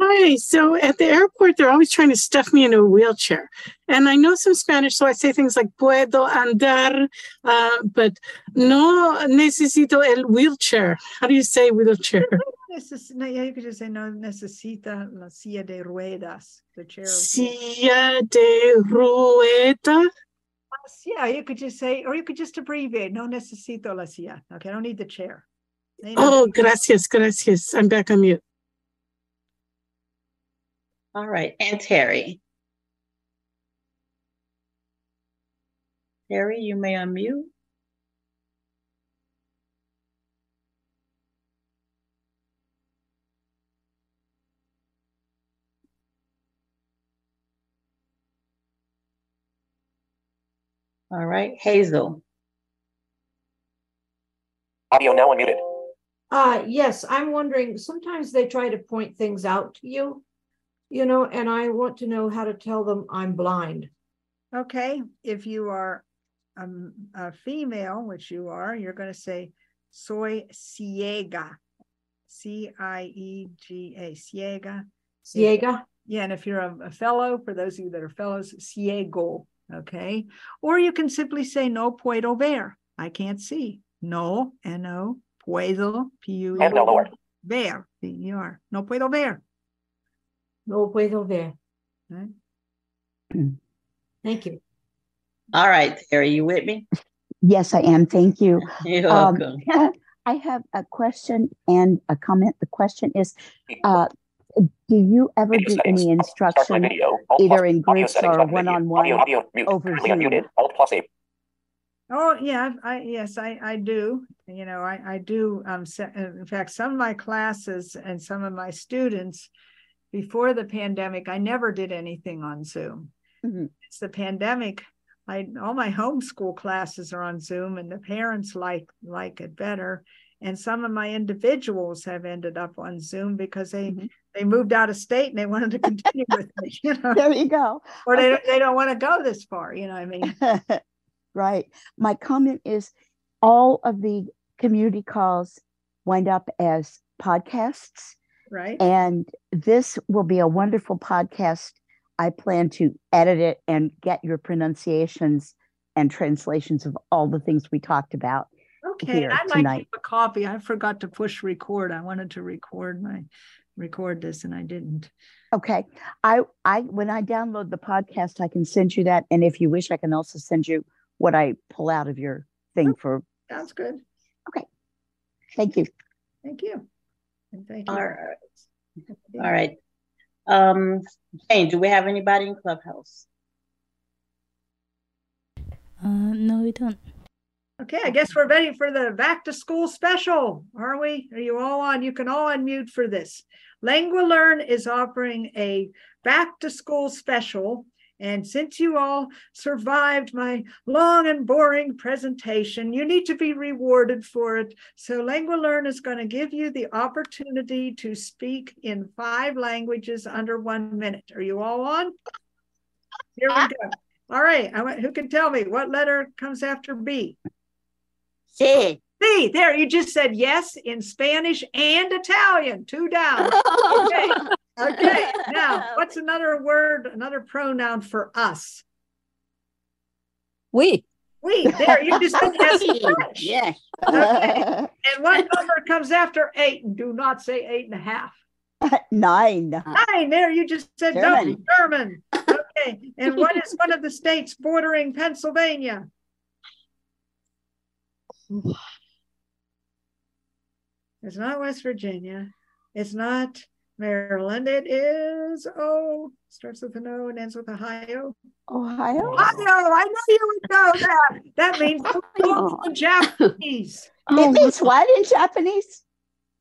Hi. So at the airport, they're always trying to stuff me into a wheelchair. And I know some Spanish, so I say things like puedo andar, uh, but no necesito el wheelchair. How do you say wheelchair? Neces- no, yeah, you could just say no necesita la silla de ruedas, the chair. of- Silla de rueda. Yeah, you could just say, or you could just abbreviate, no necesito la silla. Okay, I don't need the chair. They oh, know- Oh, gracias, gracias. I'm back on mute. All right, and Terry. Terry, you may unmute. All right, Hazel. Audio now unmuted. Uh, yes, I'm wondering, sometimes they try to point things out to you, you know, and I want to know how to tell them I'm blind. Okay, if you are um, a female, which you are, you're going to say soy ciega. C I E G A, ciega. Ciega. Yeah, and if you're a, a, fellow, for those of you that are fellows, ciego, okay? Or you can simply say no puedo ver. I can't see. No, no, N-O, puedo, P-U-E, ver, V-E-R. No puedo ver. No puedo ver. Right. Thank you. All right, Terry, you with me? Yes, I am. Thank you. You're um, welcome. I have a question and a comment. The question is, uh, do you ever do any instruction either in groups or one-on-one over Zoom? Oh yeah, I yes I I do. You know I I do. Um, in fact, some of my classes and some of my students before the pandemic, I never did anything on Zoom. Mm-hmm. It's the pandemic. I all my homeschool classes are on Zoom, and the parents like like it better. And some of my individuals have ended up on Zoom because they mm-hmm. they moved out of state and they wanted to continue with me. You know, there you go. Or they they don't want to go this far. You know, what I mean, right. My comment is, all of the community calls wind up as podcasts. Right. And this will be a wonderful podcast I plan to edit it and get your pronunciations and translations of all the things we talked about. Okay, I'd like keep a copy. I forgot to push record. I wanted to record my record this and I didn't. Okay. I I when I download the podcast, I can send you that. And if you wish, I can also send you what I pull out of your thing oh, for sounds good. Okay. Thank you. Thank you. And thank you. All right. All right. Um, Jane, do we have anybody in Clubhouse? Uh, no, we don't. Okay, I guess we're ready for the back to school special, are we? Are you all on? You can all unmute for this. Lengua-Learn is offering a back to school special and since you all survived my long and boring presentation, you need to be rewarded for it. So Lengua-Learn is going to give you the opportunity to speak in five languages under one minute. Are you all on? Here we go. All right. who can tell me what letter comes after B? C. C. There, you just said yes in Spanish and Italian. Two down. Okay. Okay, now what's another word, another pronoun for us? We. We. There, you just said yes. Yeah. Okay. And what number comes after eight? And do not say eight and a half. Nine. Nine. There, you just said German. no. German. Okay. And what is one of the states bordering Pennsylvania? It's not West Virginia. It's not Maryland. It is, oh, starts with an O and ends with Ohio. Ohio? Ohio. I know you would know that. That means oh. Japanese. Oh, it means what in Japanese?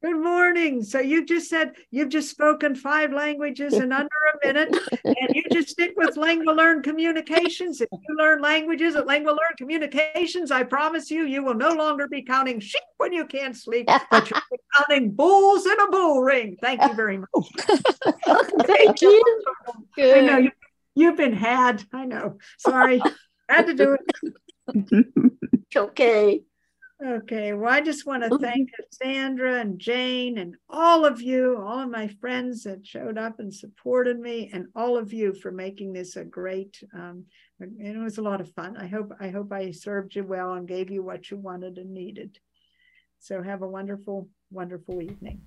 Good morning. So you just said you've just spoken five languages in under a minute, and you just stick with Lengua-Learn Communications. If you learn languages at Lengua-Learn Communications, I promise you, you will no longer be counting sheep when you can't sleep, but you'll be counting bulls in a bull ring. Thank you very much. Thank you. Good. I know you, you've been had. I know. Sorry, had to do it. okay. Okay, well, I just want to thank Sandra and Jane and all of you, all of my friends that showed up and supported me, and all of you for making this a great. Um, and it was a lot of fun. I hope I hope I served you well and gave you what you wanted and needed. So have a wonderful, wonderful evening.